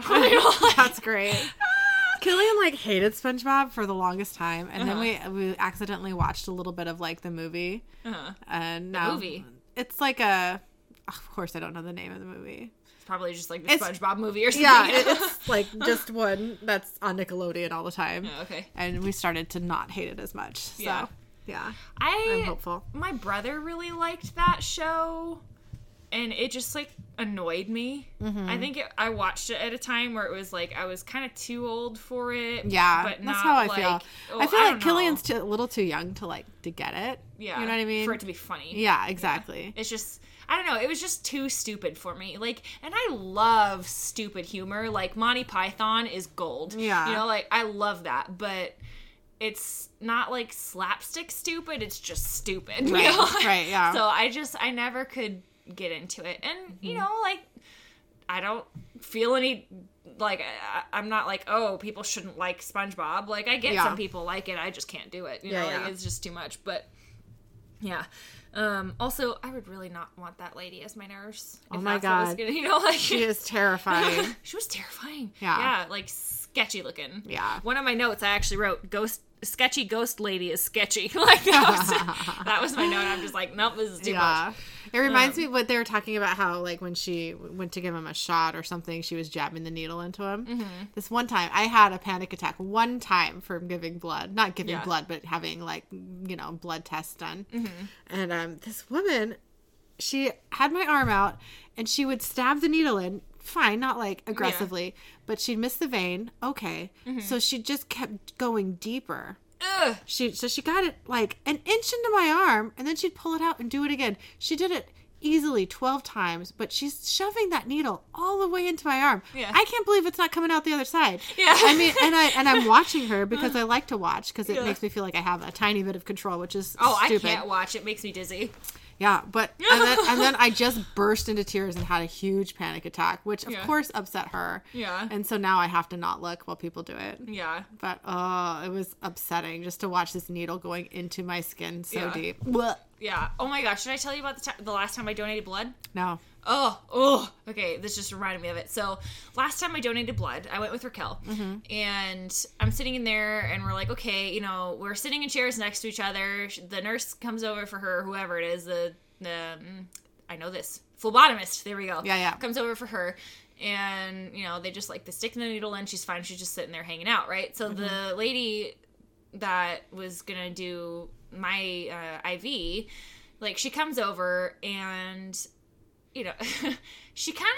that's great. Killian like hated SpongeBob for the longest time, and then we we accidentally watched a little bit of like the movie, Uh-huh. and now movie? it's like a. Of course, I don't know the name of the movie. Probably just like the It's- SpongeBob movie or something. Yeah, it's like just one that's on Nickelodeon all the time, Oh, okay. and we started to not hate it as much. So Yeah. yeah, I I'm hopeful. my brother really liked that show and it just like annoyed me Mm-hmm. i think it, i watched it at a time where it was like i was kind of too old for it Yeah, but not that's how I like, feel. oh, I feel don't like Killian's too, a little too young to like to get it. yeah you know what I mean. for it to be funny yeah, exactly. it's just i don't know it was just too stupid for me like and i love stupid humor like monty python is gold Yeah. you know like i love that but it's not like slapstick stupid it's just stupid you Right, know? right, yeah. so i just i never could get into it and you Mm-hmm. know like I don't feel any like I, I'm not like oh people shouldn't like SpongeBob. Like I get Yeah. some people like it. I just can't do it. You Yeah, know, yeah. like it's just too much. But yeah. Um, also, I would really not want that lady as my nurse. Oh if my that's what was God. Gonna, you know, like She is terrifying. she was terrifying. Yeah. Yeah, like sketchy looking. Yeah. One of my notes I actually wrote ghost sketchy ghost lady is sketchy. like that was that was my note. I'm just like, nope, this is too yeah. much. It reminds Um, me what they were talking about how like when she went to give him a shot or something, she was jabbing the needle into him. Mm-hmm. This one time, I had a panic attack one time from giving blood, not giving Yeah. blood, but having like you know blood tests done. Mm-hmm. And um, this woman, she had my arm out, and she would stab the needle in. Fine, not like aggressively, but she'd miss the vein. Okay, Mm-hmm. so she just kept going deeper. Ugh. She so she got it like an inch into my arm, and then she'd pull it out and do it again. She did it easily twelve times, but she's shoving that needle all the way into my arm. Yeah. I can't believe it's not coming out the other side. Yeah. I mean, and I and I'm watching her because I like to watch because it Yeah. makes me feel like I have a tiny bit of control, which is Oh, stupid. I can't watch. It makes me dizzy. Yeah, but and then, and then I just burst into tears and had a huge panic attack, which of Yeah. course upset her. Yeah. And so now I have to not look while people do it. Yeah. But oh, it was upsetting just to watch this needle going into my skin so Yeah. deep. Blech. Yeah. Oh my gosh. Should I tell you about the, ti the last time I donated blood? No. Oh, oh, okay. This just reminded me of it. So, last time I donated blood, I went with Raquel, and I'm sitting in there, and we're like, okay, you know, we're sitting in chairs next to each other. The nurse comes over for her, whoever it is, the the mm, I know this phlebotomist. There we go. Yeah, yeah. Comes over for her, and you know, they just like they stick the needle in. She's fine. She's just sitting there hanging out, right? So the lady that was gonna do my uh, IV, like she comes over and you know, she kind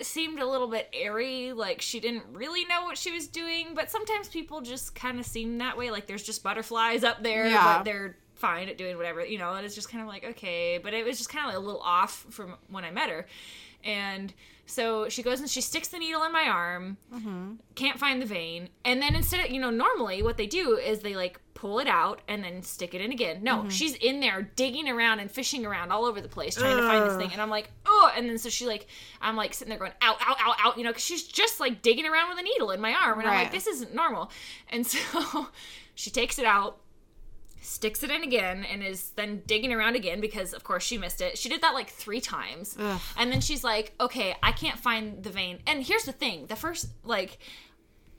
of seemed a little bit airy, like she didn't really know what she was doing. But sometimes people just kind of seem that way, like there's just butterflies up there, Yeah. but they're fine at doing whatever, you know. And it's just kind of like okay, but it was just kind of like a little off from when I met her, and. So she goes and she sticks the needle in my arm, mm-hmm. can't find the vein, and then instead of, you know, normally what they do is they like pull it out and then stick it in again. No, mm-hmm. she's in there digging around and fishing around all over the place trying to find this thing. And I'm like, oh, and then so she like, I'm like sitting there going, ow, ow, ow, ow, you know, because she's just like digging around with a needle in my arm. And I'm like, this isn't normal. And so she takes it out sticks it in again and is then digging around again because of course she missed it. She did that like 3 times. Ugh. And then she's like, "Okay, I can't find the vein." And here's the thing. The first like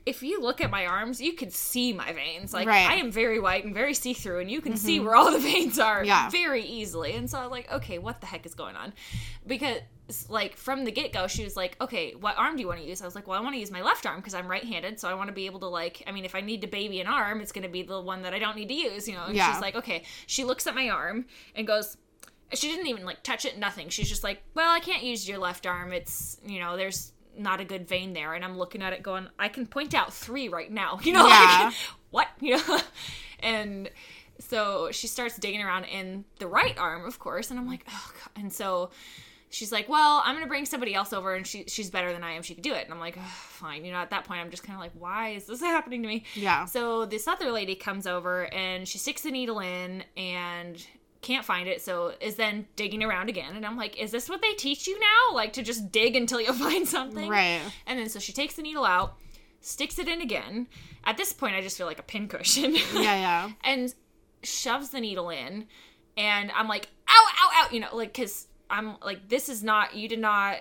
if you look at my arms, you can see my veins. Like Right. I am very white and very see-through and you can see mm-hmm. where all the veins are Yeah. very easily. And so I was like, "Okay, what the heck is going on?" Because like from the get-go, she was like, "Okay, what arm do you want to use?" I was like, "Well, I want to use my left arm because I'm right-handed, so I want to be able to like, I mean, if I need to baby an arm, it's going to be the one that I don't need to use, you know." And Yeah. she's like, "Okay." She looks at my arm and goes, she didn't even like touch it nothing she's just like well i can't use your left arm it's you know there's not a good vein there and i'm looking at it going i can point out three right now you know Yeah. like what you know and so she starts digging around in the right arm of course and i'm like oh god and so she's like well i'm gonna bring somebody else over and she, she's better than i am she could do it and i'm like fine you know at that point i'm just kind of like why is this happening to me Yeah. so this other lady comes over and she sticks the needle in and can't find it, so is then digging around again. And I'm like, is this what they teach you now? Like to just dig until you find something? Right. And then so she takes the needle out, sticks it in again. At this point, I just feel like a pincushion. Yeah, yeah. and shoves the needle in. And I'm like, ow, ow, ow, you know, like, cause I'm like, this is not, you did not,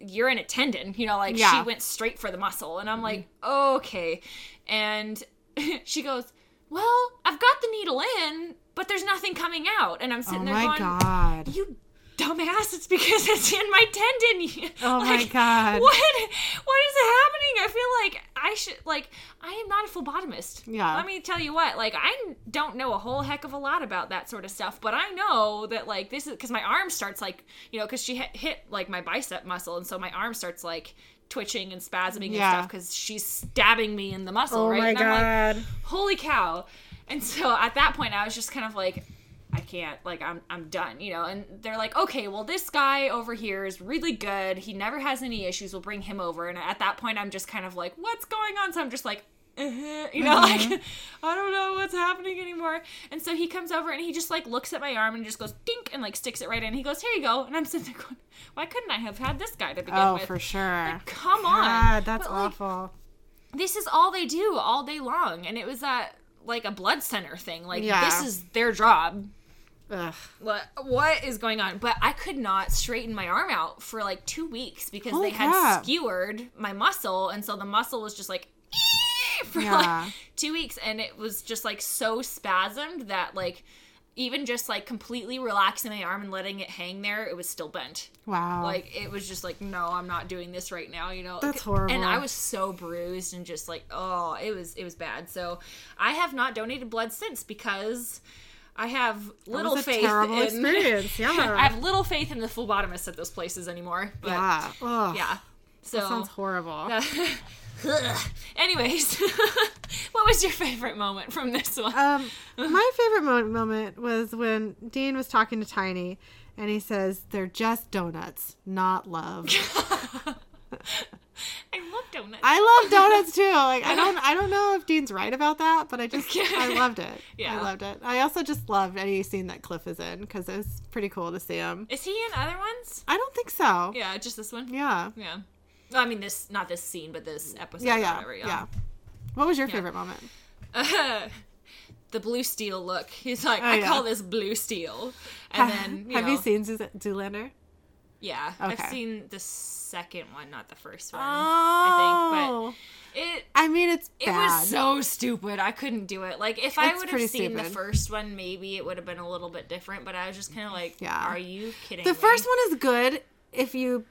you're in a tendon, you know, like Yeah. she went straight for the muscle. And I'm mm-hmm. like, okay. And she goes, well, I've got the needle in, but there's nothing coming out. And I'm sitting Oh there my going, god. you dumbass, it's because it's in my tendon. Oh my God. What what is happening? I feel like I should like I am not a phlebotomist. Yeah. Let me tell you what, like I don't know a whole heck of a lot about that sort of stuff, but I know that like this is cuz my arm starts like, you know, cuz she hit, hit like my bicep muscle and so my arm starts like twitching and spasming Yeah. and stuff cuz she's stabbing me in the muscle, Oh right? my and I'm like, god. holy cow and so at that point i was just kind of like i can't like i'm i'm done you know and they're like okay well this guy over here is really good he never has any issues we'll bring him over and at that point i'm just kind of like what's going on so i'm just like uh-huh, you know, like I don't know what's happening anymore. And so he comes over and he just like looks at my arm and just goes dink and like sticks it right in. He goes, "Here you go." And I'm sitting there going, "Why couldn't I have had this guy to begin Oh, with?" Oh, for sure. Come on, God, that's But, like, awful. this is all they do all day long, and it was at like a blood center thing. Like Yeah. this is their job. Ugh. What what is going on? But I could not straighten my arm out for like two weeks because Holy they had crap. skewered my muscle, and so the muscle was just like for Yeah. like two weeks, and it was just like so spasmed that like even just like completely relaxing my arm and letting it hang there, it was still bent. Wow. Like it was just like, no, I'm not doing this right now. You know, That's horrible. And I was so bruised and just like, oh, it was it was bad. So I have not donated blood since because I have little faith terrible in experience, yeah. I have little faith in the phlebotomists at those places anymore. But yeah, yeah. So That sounds horrible. Anyways, what was your favorite moment from this one? Um, my favorite mo- moment was when Dean was talking to Tiny, and he says, "They're just donuts, not love." I love donuts. I love donuts too. Like I don't, I don't know if Dean's right about that, but I just, I loved it. Yeah. I loved it. I also just loved any scene that Cliff is in because it was pretty cool to see him. Is he in other ones? I don't think so. Yeah, just this one. Yeah. Yeah. Well, I mean, this not this scene, but this episode. Yeah. Yeah. whatever, yeah. What was your favorite moment? the blue steel look. He's like, Oh, I yeah. call this blue steel. And then, you have know, you seen Zoo- Zoolander? Yeah, Okay. I've seen the second one, not the first one. Oh, I think, but oh. it I mean, it's it bad. was so stupid. I couldn't do it. Like if I would have seen the first one, maybe it would have been a little bit different. But I was just kind of like, Yeah. are you kidding? the me? first one is good if you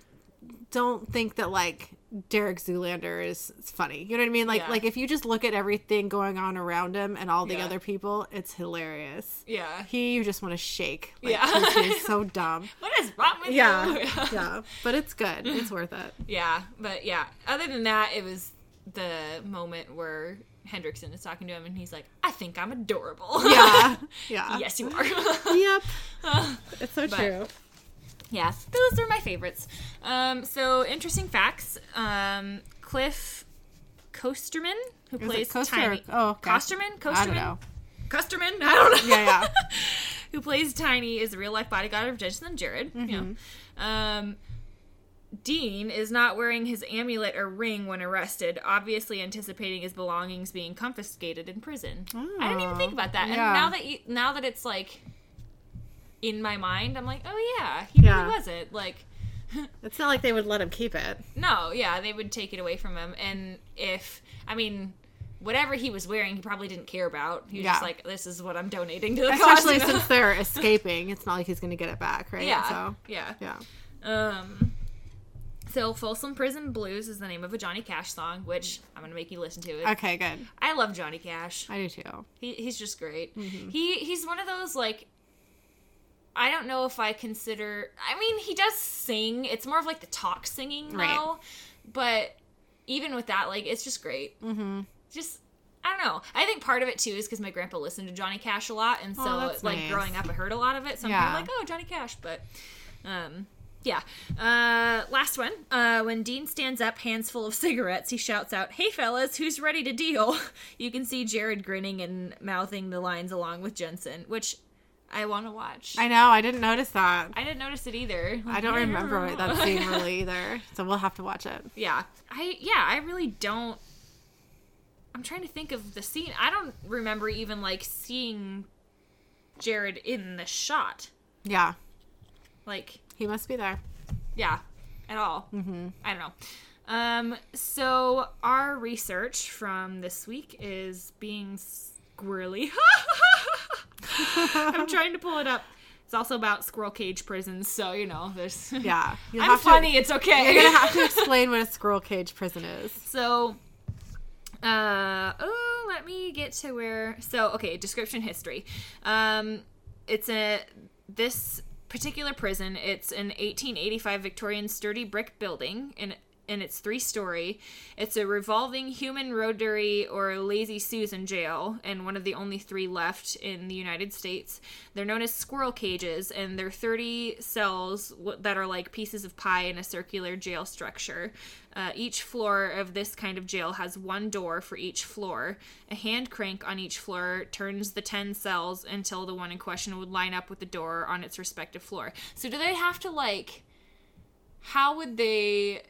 don't think that like Derek Zoolander is funny. You know what I mean? Like Yeah. like if you just look at everything going on around him and all the Yeah. other people, it's hilarious. Yeah. He you just want to shake. Like, Yeah. he's, he's so dumb. What is wrong with Yeah, you? yeah, yeah. but it's good. It's worth it. Yeah, but yeah. Other than that, it was the moment where Hendrickson is talking to him, and he's like, "I think I'm adorable." Yeah, yeah. yes, you are. Yep. It's so But- true. Yeah, those are my favorites. Um, so interesting facts. Um, Clif Kosterman, who Is plays Coaster Tiny. oh, okay. Kosterman. Kosterman. I don't know. Kosterman. I don't know. Yeah, yeah. who plays Tiny is the real life bodyguard of Jensen and Jared. Mm-hmm. know. Um, Dean is not wearing his amulet or ring when arrested, obviously anticipating his belongings being confiscated in prison. I didn't even think about that. Yeah. And now that you, now that it's like in my mind, I'm like, oh yeah, he Yeah. really wasn't. Like, It's not like they would let him keep it. no, yeah, they would take it away from him. And if, I mean, whatever he was wearing, he probably didn't care about. He was just like, this is what I'm donating to the Especially cause. you know? since they're escaping. It's not like he's going to get it back, right? yeah, So, yeah. yeah. Um, so Folsom Prison Blues is the name of a Johnny Cash song, which I'm gonna make you listen to it. Okay, good. I love Johnny Cash. I do too. He, he's just great. Mm-hmm. He he's one of those like. I don't know if I consider. I mean, he does sing. It's more of like the talk singing Right. But even with that, like, it's just great. Mm-hmm. Just. I don't know. I think part of it too is because my grandpa listened to Johnny Cash a lot, and so Oh, like nice. growing up, I heard a lot of it. So I'm Yeah. kind of like, oh, Johnny Cash. But um, yeah. Uh, last one. Uh, when Dean stands up, hands full of cigarettes, he shouts out, Hey fellas, who's ready to deal? You can see Jared grinning and mouthing the lines along with Jensen, which I want to watch. I, know. I didn't notice that. I didn't notice it either. I don't remember that scene really either. So we'll have to watch it. Yeah. I yeah, I really don't I'm trying to think of the scene. I don't remember even like seeing Jared in the shot. Yeah. Like He must be there. yeah at all mm-hmm. i don't know um so our research from this week is being squirrely i'm trying to pull it up it's also about squirrel cage prisons so you know there's Yeah. You'll i'm have to- funny it's okay You're going to have to explain what a squirrel cage prison is. so uh oh let me get to where so okay description history um it's a this particular prison it's an 1885 victorian sturdy brick building and and it's three story. It's a revolving human rotary or lazy Susan jail, and one of the only three left in the United States. They're known as squirrel cages, and they're 30 cells that are like pieces of pie in a circular jail structure. Uh, each floor of this kind of jail has one door for each floor. A hand crank on each floor turns the 10 cells until the one in question would line up with the door on its respective floor. So, do they have to like. How would they.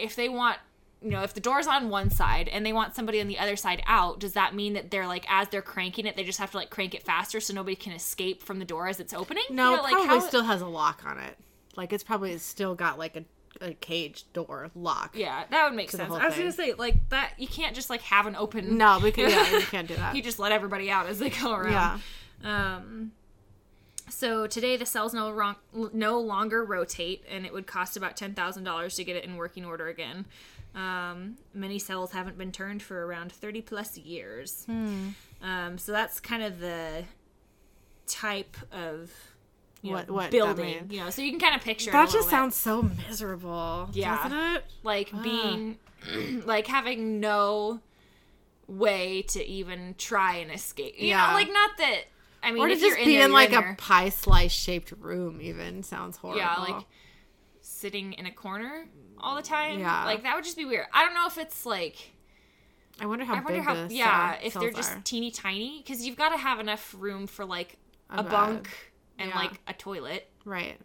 If they want. You know, if the door's on one side and they want somebody on the other side out, does that mean that they're like, as they're cranking it, they just have to like crank it faster so nobody can escape from the door as it's opening? No, You it know, like probably how- still has a lock on it. Like it's probably still got like a, a cage door lock. Yeah, that would make sense. I was gonna say like that. You can't just like have an open. No, because yeah, you can't do that. you just let everybody out as they go around. yeah. Um, so today the cells no, wrong, no longer rotate, and it would cost about ten thousand dollars to get it in working order again. Um, many cells haven't been turned for around thirty plus years. Hmm. Um, so that's kind of the type of you What- know, what building. You know, so you can kind of picture That just sounds so miserable. Yeah. Doesn't it? like being like having no way to even try and escape. You Yeah. know, like not that. I mean, Or to just in be there, in like in a pie slice shaped room even sounds horrible. yeah, like sitting in a corner all the time. Yeah. like that would just be weird. I don't know if it's like I wonder how I wonder big how the yeah if they're just are. teeny tiny because you've got to have enough room for like a, bed. bunk and Yeah. like a toilet. right.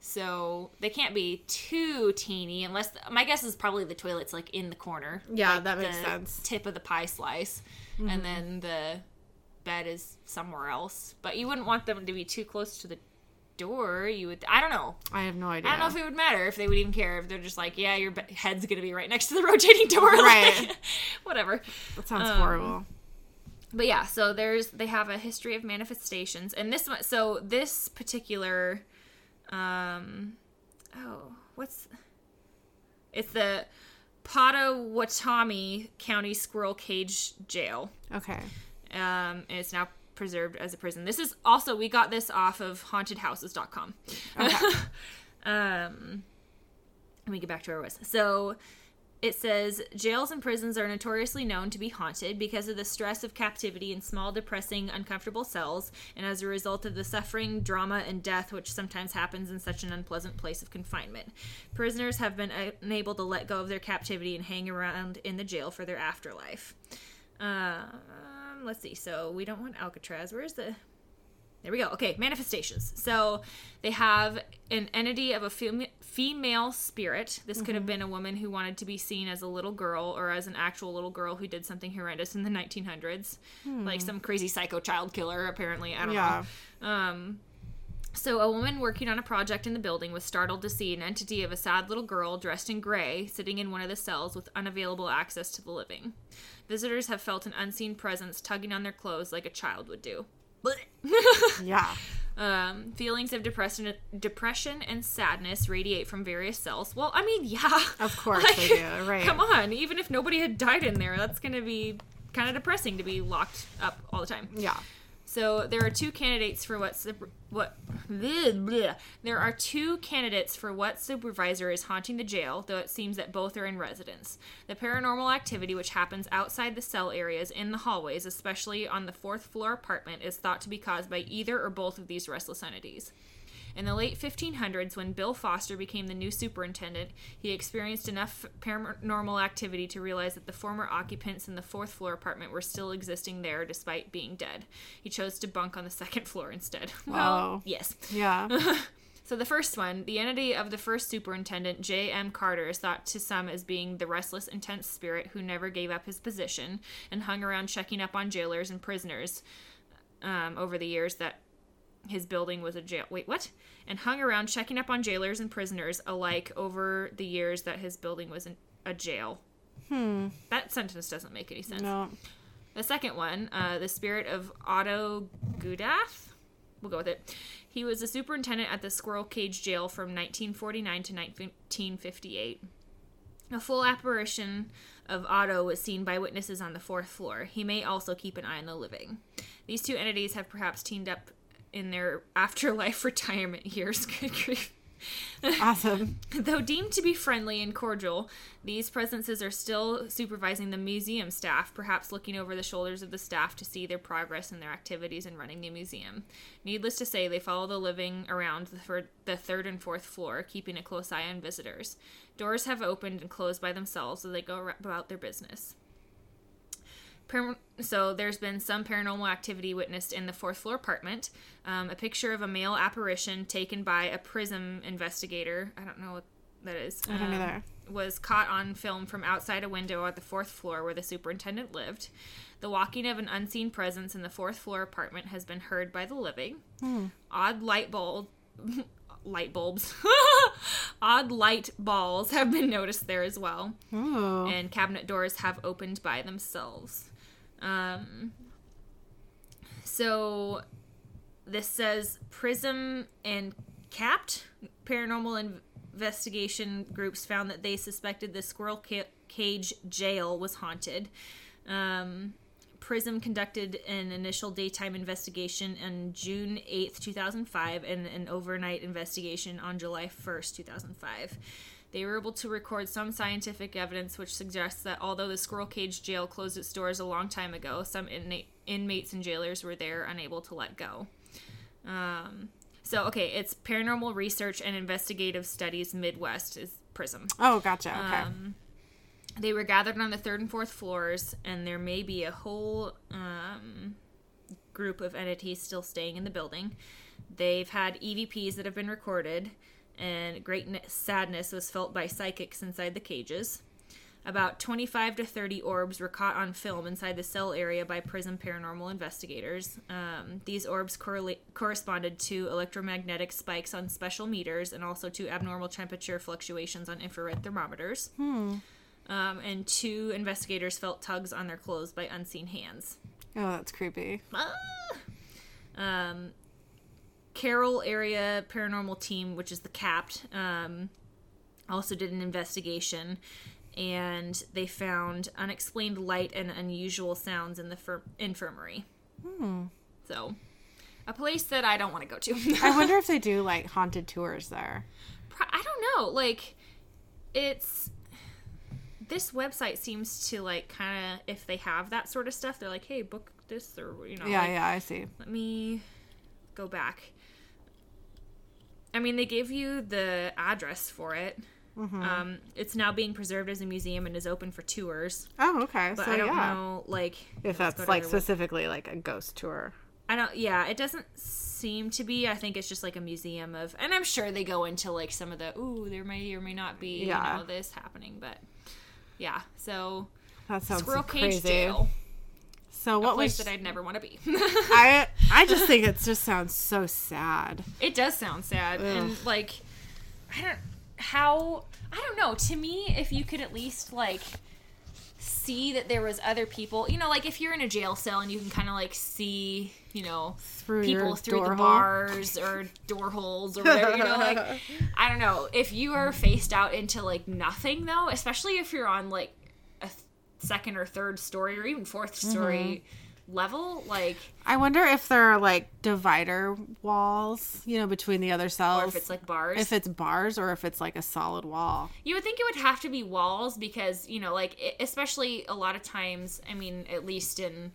So they can't be too teeny unless my guess is probably the toilet's like in the corner. Yeah, like that makes the sense. Mm-hmm. Tip of the pie slice, and then the bed is somewhere else. But you wouldn't want them to be too close to the door. You would. I don't know. I have no idea. I don't know if it would matter if they would even care if they're just like, yeah, your be- head's gonna be right next to the rotating door, Right. whatever. that sounds um, horrible. But yeah, so there's they have a history of manifestations, and this one, so this particular, um, oh, what's it's the Pottawattamie County Squirrel Cage Jail, Okay. Um, and it's now preserved as a prison. This is also we got this off of hauntedhouses.com. Okay. Um, let me get back to where I was. So it says jails and prisons are notoriously known to be haunted because of the stress of captivity in small, depressing, uncomfortable cells, and as a result of the suffering, drama, and death which sometimes happens in such an unpleasant place of confinement. Prisoners have been uh, unable to let go of their captivity and hang around in the jail for their afterlife. Um, let's see. So we don't want Alcatraz. Where's the there we go. Okay, manifestations. So they have an entity of a fem- female spirit. This could have been a woman who wanted to be seen as a little girl or as an actual little girl who did something horrendous in the 1900s, like some crazy psycho child killer. Apparently, I don't Yeah. know. Um, so, a woman working on a project in the building was startled to see an entity of a sad little girl dressed in gray sitting in one of the cells with unavailable access to the living. Visitors have felt an unseen presence tugging on their clothes like a child would do. Yeah. Um, feelings of depression, depression and sadness radiate from various cells. Well, I mean, yeah, Of course Like, they do. Right. Come on, even if nobody had died in there, that's gonna be kind of depressing to be locked up all the time. Yeah. So there are two candidates for what what bleh, bleh. there are two candidates for what supervisor is haunting the jail, though it seems that both are in residence. The paranormal activity which happens outside the cell areas in the hallways, especially on the fourth floor apartment, is thought to be caused by either or both of these restless entities. In the late 1500s, when Bill Foster became the new superintendent, he experienced enough paranormal activity to realize that the former occupants in the fourth floor apartment were still existing there despite being dead. He chose to bunk on the second floor instead. Well, Wow. yes. Yeah. So the first one, the entity of the first superintendent, J.M. Carter, is thought to some as being the restless, intense spirit who never gave up his position and hung around checking up on jailers and prisoners um, over the years that his building was a jail. Wait, what? And hung around checking up on jailers and prisoners alike over the years that his building was a jail. Hmm. That sentence doesn't make any sense. no. The second one, uh, the spirit of Otto Gudath. We'll go with it. He was a superintendent at the Squirrel Cage Jail from 1949 to 1958. A full apparition of Otto was seen by witnesses on the fourth floor. He may also keep an eye on the living. These two entities have perhaps teamed up in their afterlife retirement years. Good grief. Awesome. Though deemed to be friendly and cordial, these presences are still supervising the museum staff, perhaps looking over the shoulders of the staff to see their progress in their activities in running the museum. Needless to say, they follow the living around the, third, the third and fourth floor, keeping a close eye on visitors. Doors have opened and closed by themselves as they go about their business. So there's been some paranormal activity witnessed in the fourth floor apartment. Um, a picture of a male apparition taken by a prism investigator. I don't know what that is. I don't um, either. Was caught on film from outside a window at the fourth floor where the superintendent lived. The walking of an unseen presence in the fourth floor apartment has been heard by the living. Odd light bulb. Light bulbs, odd light balls have been noticed there as well Ooh. and cabinet doors have opened by themselves. Um, so this says Prism and Capt paranormal investigation groups found that they suspected the Squirrel ca- Cage jail was haunted. Um, Prism conducted an initial daytime investigation on June 8th, 2005, and an overnight investigation on July 1st, 2005. They were able to record some scientific evidence which suggests that although the Squirrel Cage jail closed its doors a long time ago, some inna- inmates and jailers were there unable to let go. Um, so, okay, it's Paranormal Research and Investigative Studies Midwest is PRISM. Oh, gotcha. Okay. Um, they were gathered on the third and fourth floors, and there may be a whole um, group of entities still staying in the building. They've had EVPs that have been recorded, and great n- sadness was felt by psychics inside the cages. About 25 to 30 orbs were caught on film inside the cell area by Prism paranormal investigators. Um, these orbs correlate, corresponded to electromagnetic spikes on special meters and also to abnormal temperature fluctuations on infrared thermometers. Um, and two investigators felt tugs on their clothes by unseen hands. oh, that's creepy. Ah! Um, Carroll Area Paranormal Team, which is the CAPT, um, also did an investigation, and they found unexplained light and unusual sounds in the fir- infirmary. So, a place that I don't want to go to. I wonder if they do like haunted tours there. I don't know. Like, it's this website seems to like kind of if they have that sort of stuff, they're like, hey, book this or you know, Yeah, like, yeah, I see. Let me go back. I mean, they give you the address for it. Mm-hmm. Um, it's now being preserved as a museum and is open for tours. Oh, okay. But so I don't yeah, know, like, if that's like specifically like a ghost tour. I don't. Yeah, it doesn't seem to be. I think it's just like a museum of, and I'm sure they go into like some of the. Ooh, there may or may not be Yeah. you know this happening, but yeah. So That sounds Squirrel crazy. Cage Jail, So a what was that I'd never want to be. I? I just think it just sounds so sad. It does sound sad, and like, I don't how I don't know. To me, if you could at least like see that there was other people, you know, like if you're in a jail cell and you can kind of like see, you know, Through people through the hole. bars or door holes or whatever, you know, like I don't know. If you are faced out into like nothing though, especially if you're on like second or third story or even fourth story Mm-hmm. level, like I wonder if there are like divider walls, you know, between the other cells. or if it's like bars. if it's bars or if it's like a solid wall. You would think it would have to be walls because, you know, like, especially a lot of times, I mean, at least in,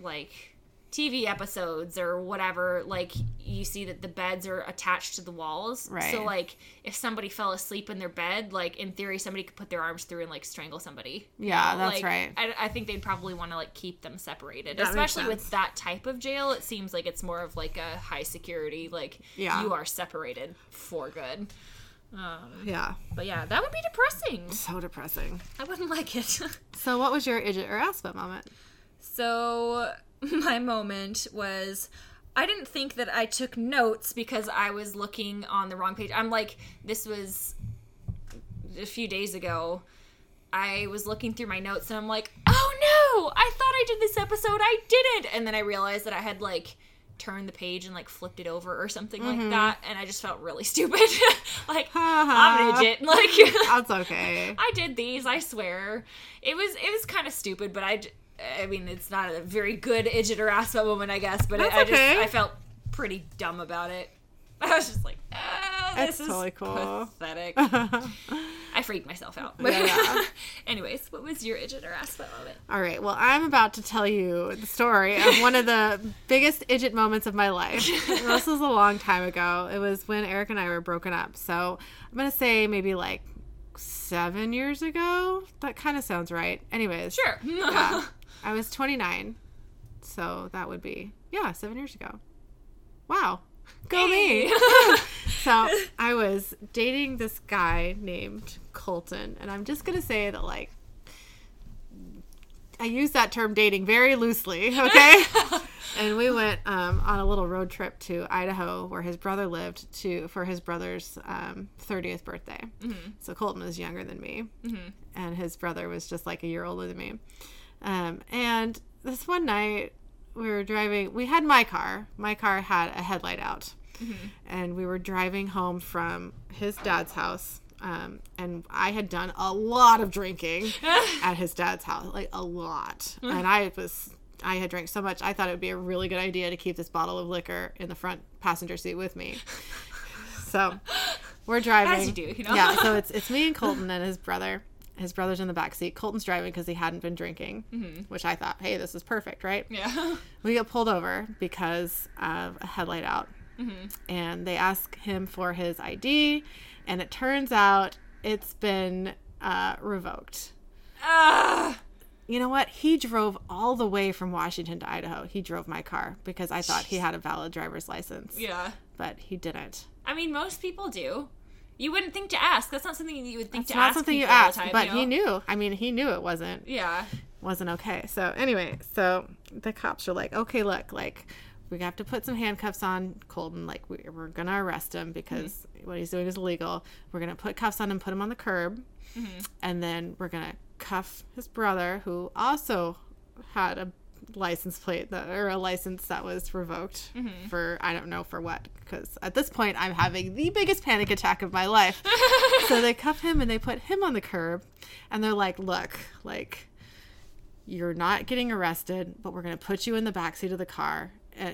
like, TV episodes or whatever, like, you see that the beds are attached to the walls. Right. So, like, if somebody fell asleep in their bed, like, in theory, somebody could put their arms through and, like, strangle somebody. Yeah, that's Like, right. I, I think they'd probably want to, like, keep them separated. That especially with that type of jail, it seems like it's more of, like, a high security, like, Yeah. you are separated for good. Um, Yeah, but yeah, that would be depressing. so depressing. I wouldn't like it. So, what was your idiot or aspect moment? so, my moment was I didn't think that I took notes because I was looking on the wrong page. I'm like, this was a few days ago. I was looking through my notes and I'm like, oh no, I thought I did this episode. I didn't. And then I realized that I had like turned the page and like flipped it over or something like mm-hmm. that. And I just felt really stupid. like, I'm an idiot. Like, That's okay. I did these. I swear. It was it was kind of stupid, but I. I mean, it's not a very good idiot or ass moment, I guess. But That's I, I just. I felt pretty dumb about it. I was just like, oh, this totally is cool. pathetic. I freaked myself out. Yeah. Anyways, what was your or ass moment? All right. Well, I'm about to tell you the story of one of the biggest idjit moments of my life. this was a long time ago. It was when Eric and I were broken up. So I'm going to say maybe like seven years ago. That kind of sounds right. Anyways. Sure. Yeah. I was 29. So that would be, yeah, seven years ago. Wow. Go me. so I was dating this guy named Colton. And I'm just going to say that, like, I use that term dating very loosely, okay? and we went um, on a little road trip to Idaho where his brother lived to for his brother's um, 30th birthday. So Colton was younger than me, and his brother was just like a year older than me. Um, and this one night we were driving. We had my car. My car had a headlight out, and we were driving home from his dad's house. Um, and I had done a lot of drinking at his dad's house, like a lot. and I was, I had drank so much, I thought it would be a really good idea to keep this bottle of liquor in the front passenger seat with me. So we're driving. As you do, you know? Yeah. So it's it's me and Colton and his brother. His brother's in the back seat. Colton's driving because he hadn't been drinking, mm-hmm. which I thought, hey, this is perfect, right? yeah. We get pulled over because of a headlight out. Mm-hmm. And they ask him for his ID, and it turns out it's been uh, revoked. Ugh. You know what? He drove all the way from Washington to Idaho. He drove my car because I thought he had a valid driver's license, yeah. but he didn't. I mean, most people do. You wouldn't think to ask. That's not something you would think It's to not ask. something you people all the ask, time, but you he knew. I mean, he knew it wasn't Yeah. wasn't okay. So anyway, so the cops are like, okay, look, like we have to put some handcuffs on Colton. Like we, we're gonna arrest him because mm-hmm. what he's doing is illegal. We're gonna put cuffs on him, put him on the curb, mm-hmm. and then we're gonna cuff his brother, who also had a license plate that or a license that was revoked mm-hmm. for I don't know for what because at this point I'm having the biggest panic attack of my life. so they cuff him and they put him on the curb and they're like, "Look, like you're not getting arrested, but we're going to put you in the back seat of the car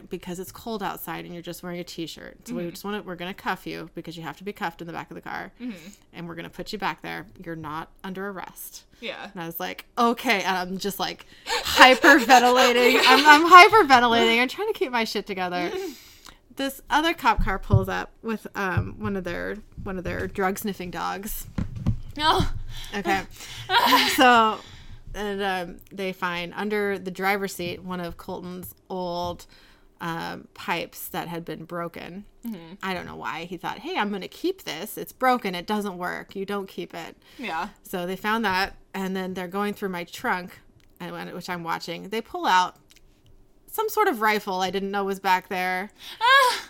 because it's cold outside and you're just wearing a t-shirt. So we just want to we're going to cuff you because you have to be cuffed in the back of the car. And we're going to put you back there. You're not under arrest. Yeah. And I was like, "Okay." And I'm just like hyperventilating. I'm I'm hyperventilating. I'm trying to keep my shit together. This other cop car pulls up with um one of their one of their drug sniffing dogs. No. Okay. so, and um, they find under the driver's seat one of Colton's old um, pipes that had been broken. I don't know why. He thought, hey, I'm going to keep this. It's broken. It doesn't work. You don't keep it. Yeah. So they found that, and then they're going through my trunk, and which I'm watching. They pull out some sort of rifle I didn't know was back there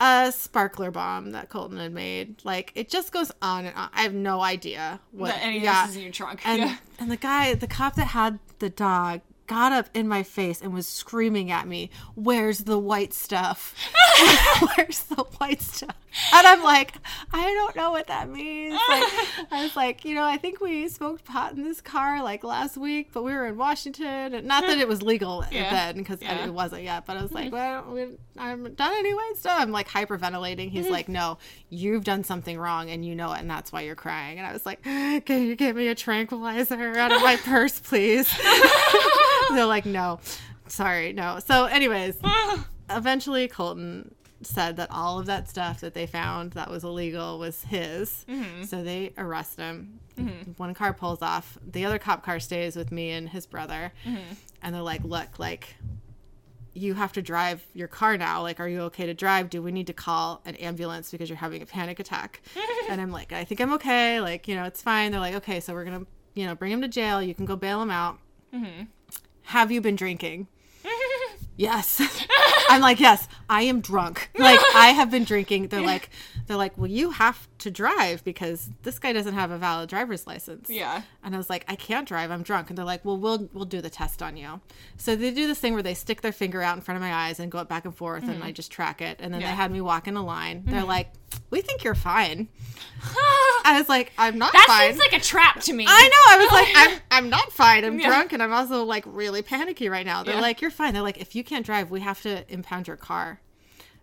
Ah. a sparkler bomb that Colton had made. Like it just goes on and on. I have no idea what. That any yeah. this is in your trunk. and yeah. and the guy, the cop that had the dog, got up in my face and was screaming at me, "Where's the white stuff? Where's the white stuff?" And I'm like, I don't know what that means. Like, I was like, you know, I think we smoked pot in this car like last week, but we were in Washington, and not that it was legal Yeah. then because Yeah. it wasn't yet. But I was like, mm-hmm. well, we, I haven't done anyway. So. I'm like hyperventilating. He's mm-hmm. like, no, you've done something wrong, and you know it, and that's why you're crying. And I was like, can you get me a tranquilizer out of my purse, please? They're like, no, sorry, no. So, anyways, eventually Colton said that all of that stuff that they found that was illegal was his. Mm-hmm. So they arrest him. Mm-hmm. One car pulls off. The other cop car stays with me and his brother. Mm-hmm. And they're like, look, like, you have to drive your car now. Like, are you okay to drive? Do we need to call an ambulance because you're having a panic attack? and I'm like, I think I'm okay. Like, you know, it's fine. They're like, okay, so we're going to, you know, bring him to jail. You can go bail him out. Have you been drinking? Yes. I'm like, yes, I am drunk. Like I have been drinking. They're like they're like, Well, you have to drive because this guy doesn't have a valid driver's license. Yeah. And I was like, I can't drive, I'm drunk. And they're like, Well, we'll we'll do the test on you. So they do this thing where they stick their finger out in front of my eyes and go up back and forth and mm-hmm. I just track it. And then Yeah. they had me walk in a line. They're mm-hmm. like, We think you're fine. I was like, I'm not that fine. That seems like a trap to me. I know. I was like, I'm, I'm not fine. I'm Yeah. drunk, and I'm also like really panicky right now. They're Yeah. like, you're fine. They're like, if you can't drive, we have to impound your car.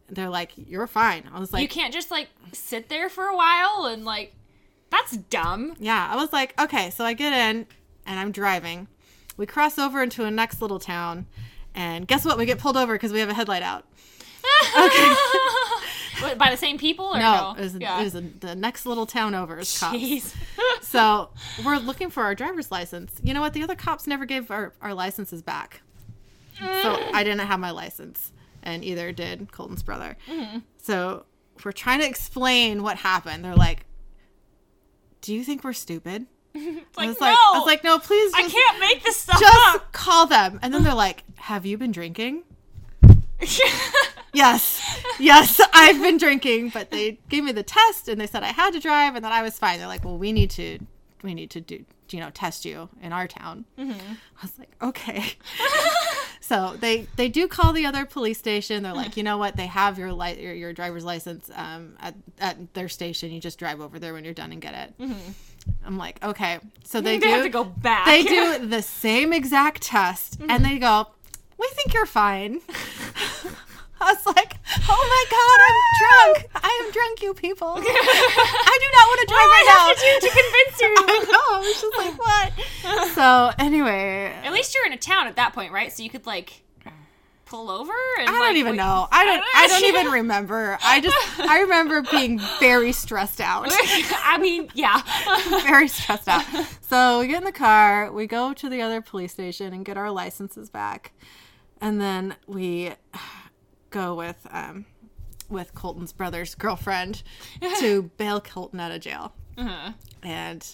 they're like, "You're fine." I was like, you can't just like sit there for a while and like that's dumb. Yeah, I was like, okay, so I get in and I'm driving. We cross over into a next little town, and guess what? We get pulled over because we have a headlight out. What, By the same people or No, no? it was, yeah. it was the next little town over is cops. So we're looking for our driver's license. You know what? The other cops never gave our, our licenses back. So mm. I didn't have my license, and either did Colton's brother. Mm-hmm. So we're trying to explain what happened. They're like, "Do you think we're stupid?" It's I like, was no, like, I was like, "No, please, I can't make this stuff just up. call them." And then they're like, "Have you been drinking?" Yes, yes, I've been drinking, but they gave me the test and they said I had to drive and that I was fine. They're like, well, we need to, we need to do, you know, test you in our town. Mm-hmm. I was like, okay. so they they do call the other police station. They're like, you know what? They have your li- your, your driver's license um, at at their station. You just drive over there when you're done and get it. Mm-hmm. I'm like, okay. So they, they do have to go back. they do the same exact test mm-hmm. and they go, We think you're fine. I was like, Oh my god, I'm drunk. I am drunk, you people. I do not want to drive right now. What to do to convince you? I know. I was just like, what? So anyway, At least you're in a town at that point, right? So you could like pull over and I don't even know. I don't. I don't even remember. I just. I remember being very stressed out. I mean, yeah. very stressed out. So we get in the car, we go to the other police station and get our licenses back, and then we go with um, with Colton's brother's girlfriend to bail Colton out of jail. Uh-huh. And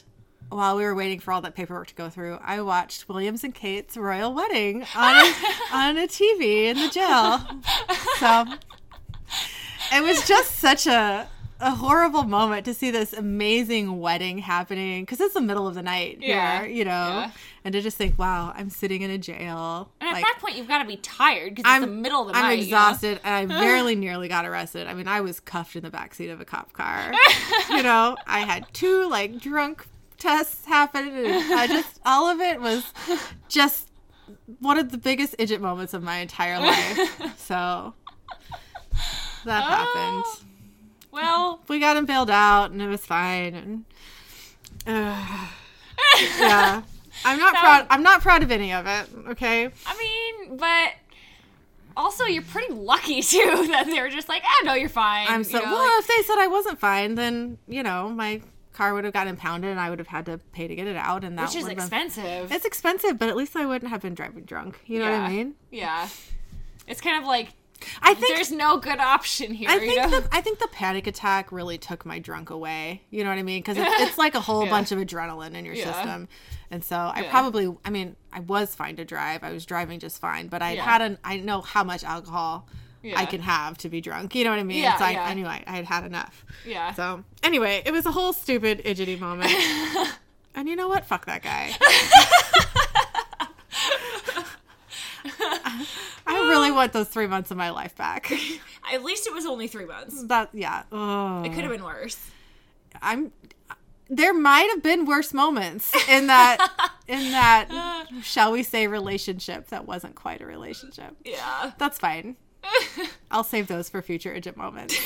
while we were waiting for all that paperwork to go through, I watched Williams and Kate's royal wedding on a, on a TV in the jail. So it was just such a a horrible moment to see this amazing wedding happening because it's the middle of the night Yeah. here, you know, Yeah. and to just think, wow, I'm sitting in a jail. And at like, that point, you've got to be tired because it's the middle of the night. I'm night. you know? exhausted, and I barely nearly got arrested. I mean, I was cuffed in the backseat of a cop car. you know, I had two like drunk tests happen, and I just all of it was just one of the biggest idiot moments of my entire life. So that happened. Oh. Well, We got him bailed out, and it was fine. And uh, yeah, I'm not That proud. was- I'm not proud of any of it. Okay. I mean, but also you're pretty lucky too that they were just like, ah, no, you're fine. I'm you so know, well. like- if they said I wasn't fine, then you know my car would have gotten impounded, and I would have had to pay to get it out, and that which is expensive. Been, it's expensive, but at least I wouldn't have been driving drunk. You know what I mean? yeah, it's kind of like I think. there's no good option here. I you think know? the I think the panic attack really took my drunk away. You know what I mean? Because it's, it's like a whole Yeah. bunch of adrenaline in your Yeah. system, and so I Yeah. probably. I mean, I was fine to drive. I was driving just fine, but I had an. I know how much alcohol. I can have to be drunk. You know what I mean? Yeah, so I, knew I, I had had enough. yeah. So anyway, it was a whole stupid idioty moment. and you know what? Fuck that guy. I really want those three months of my life back. At least it was only three months. That yeah. Oh. It could have been worse. I'm. There might have been worse moments in that in that shall we say relationship that wasn't quite a relationship. Yeah. That's fine. I'll save those for future idiot moments.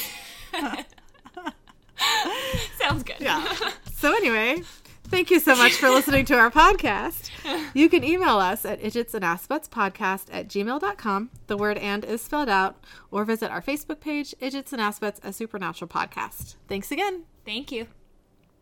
Sounds good. Yeah. So anyway, thank you so much for listening to our podcast. You can email us at idjitsandassbuttspodcast at gmail.com. The word and is spelled out, or visit our Facebook page, Idjits and Assbutts, a Supernatural Podcast. Thanks again. Thank you.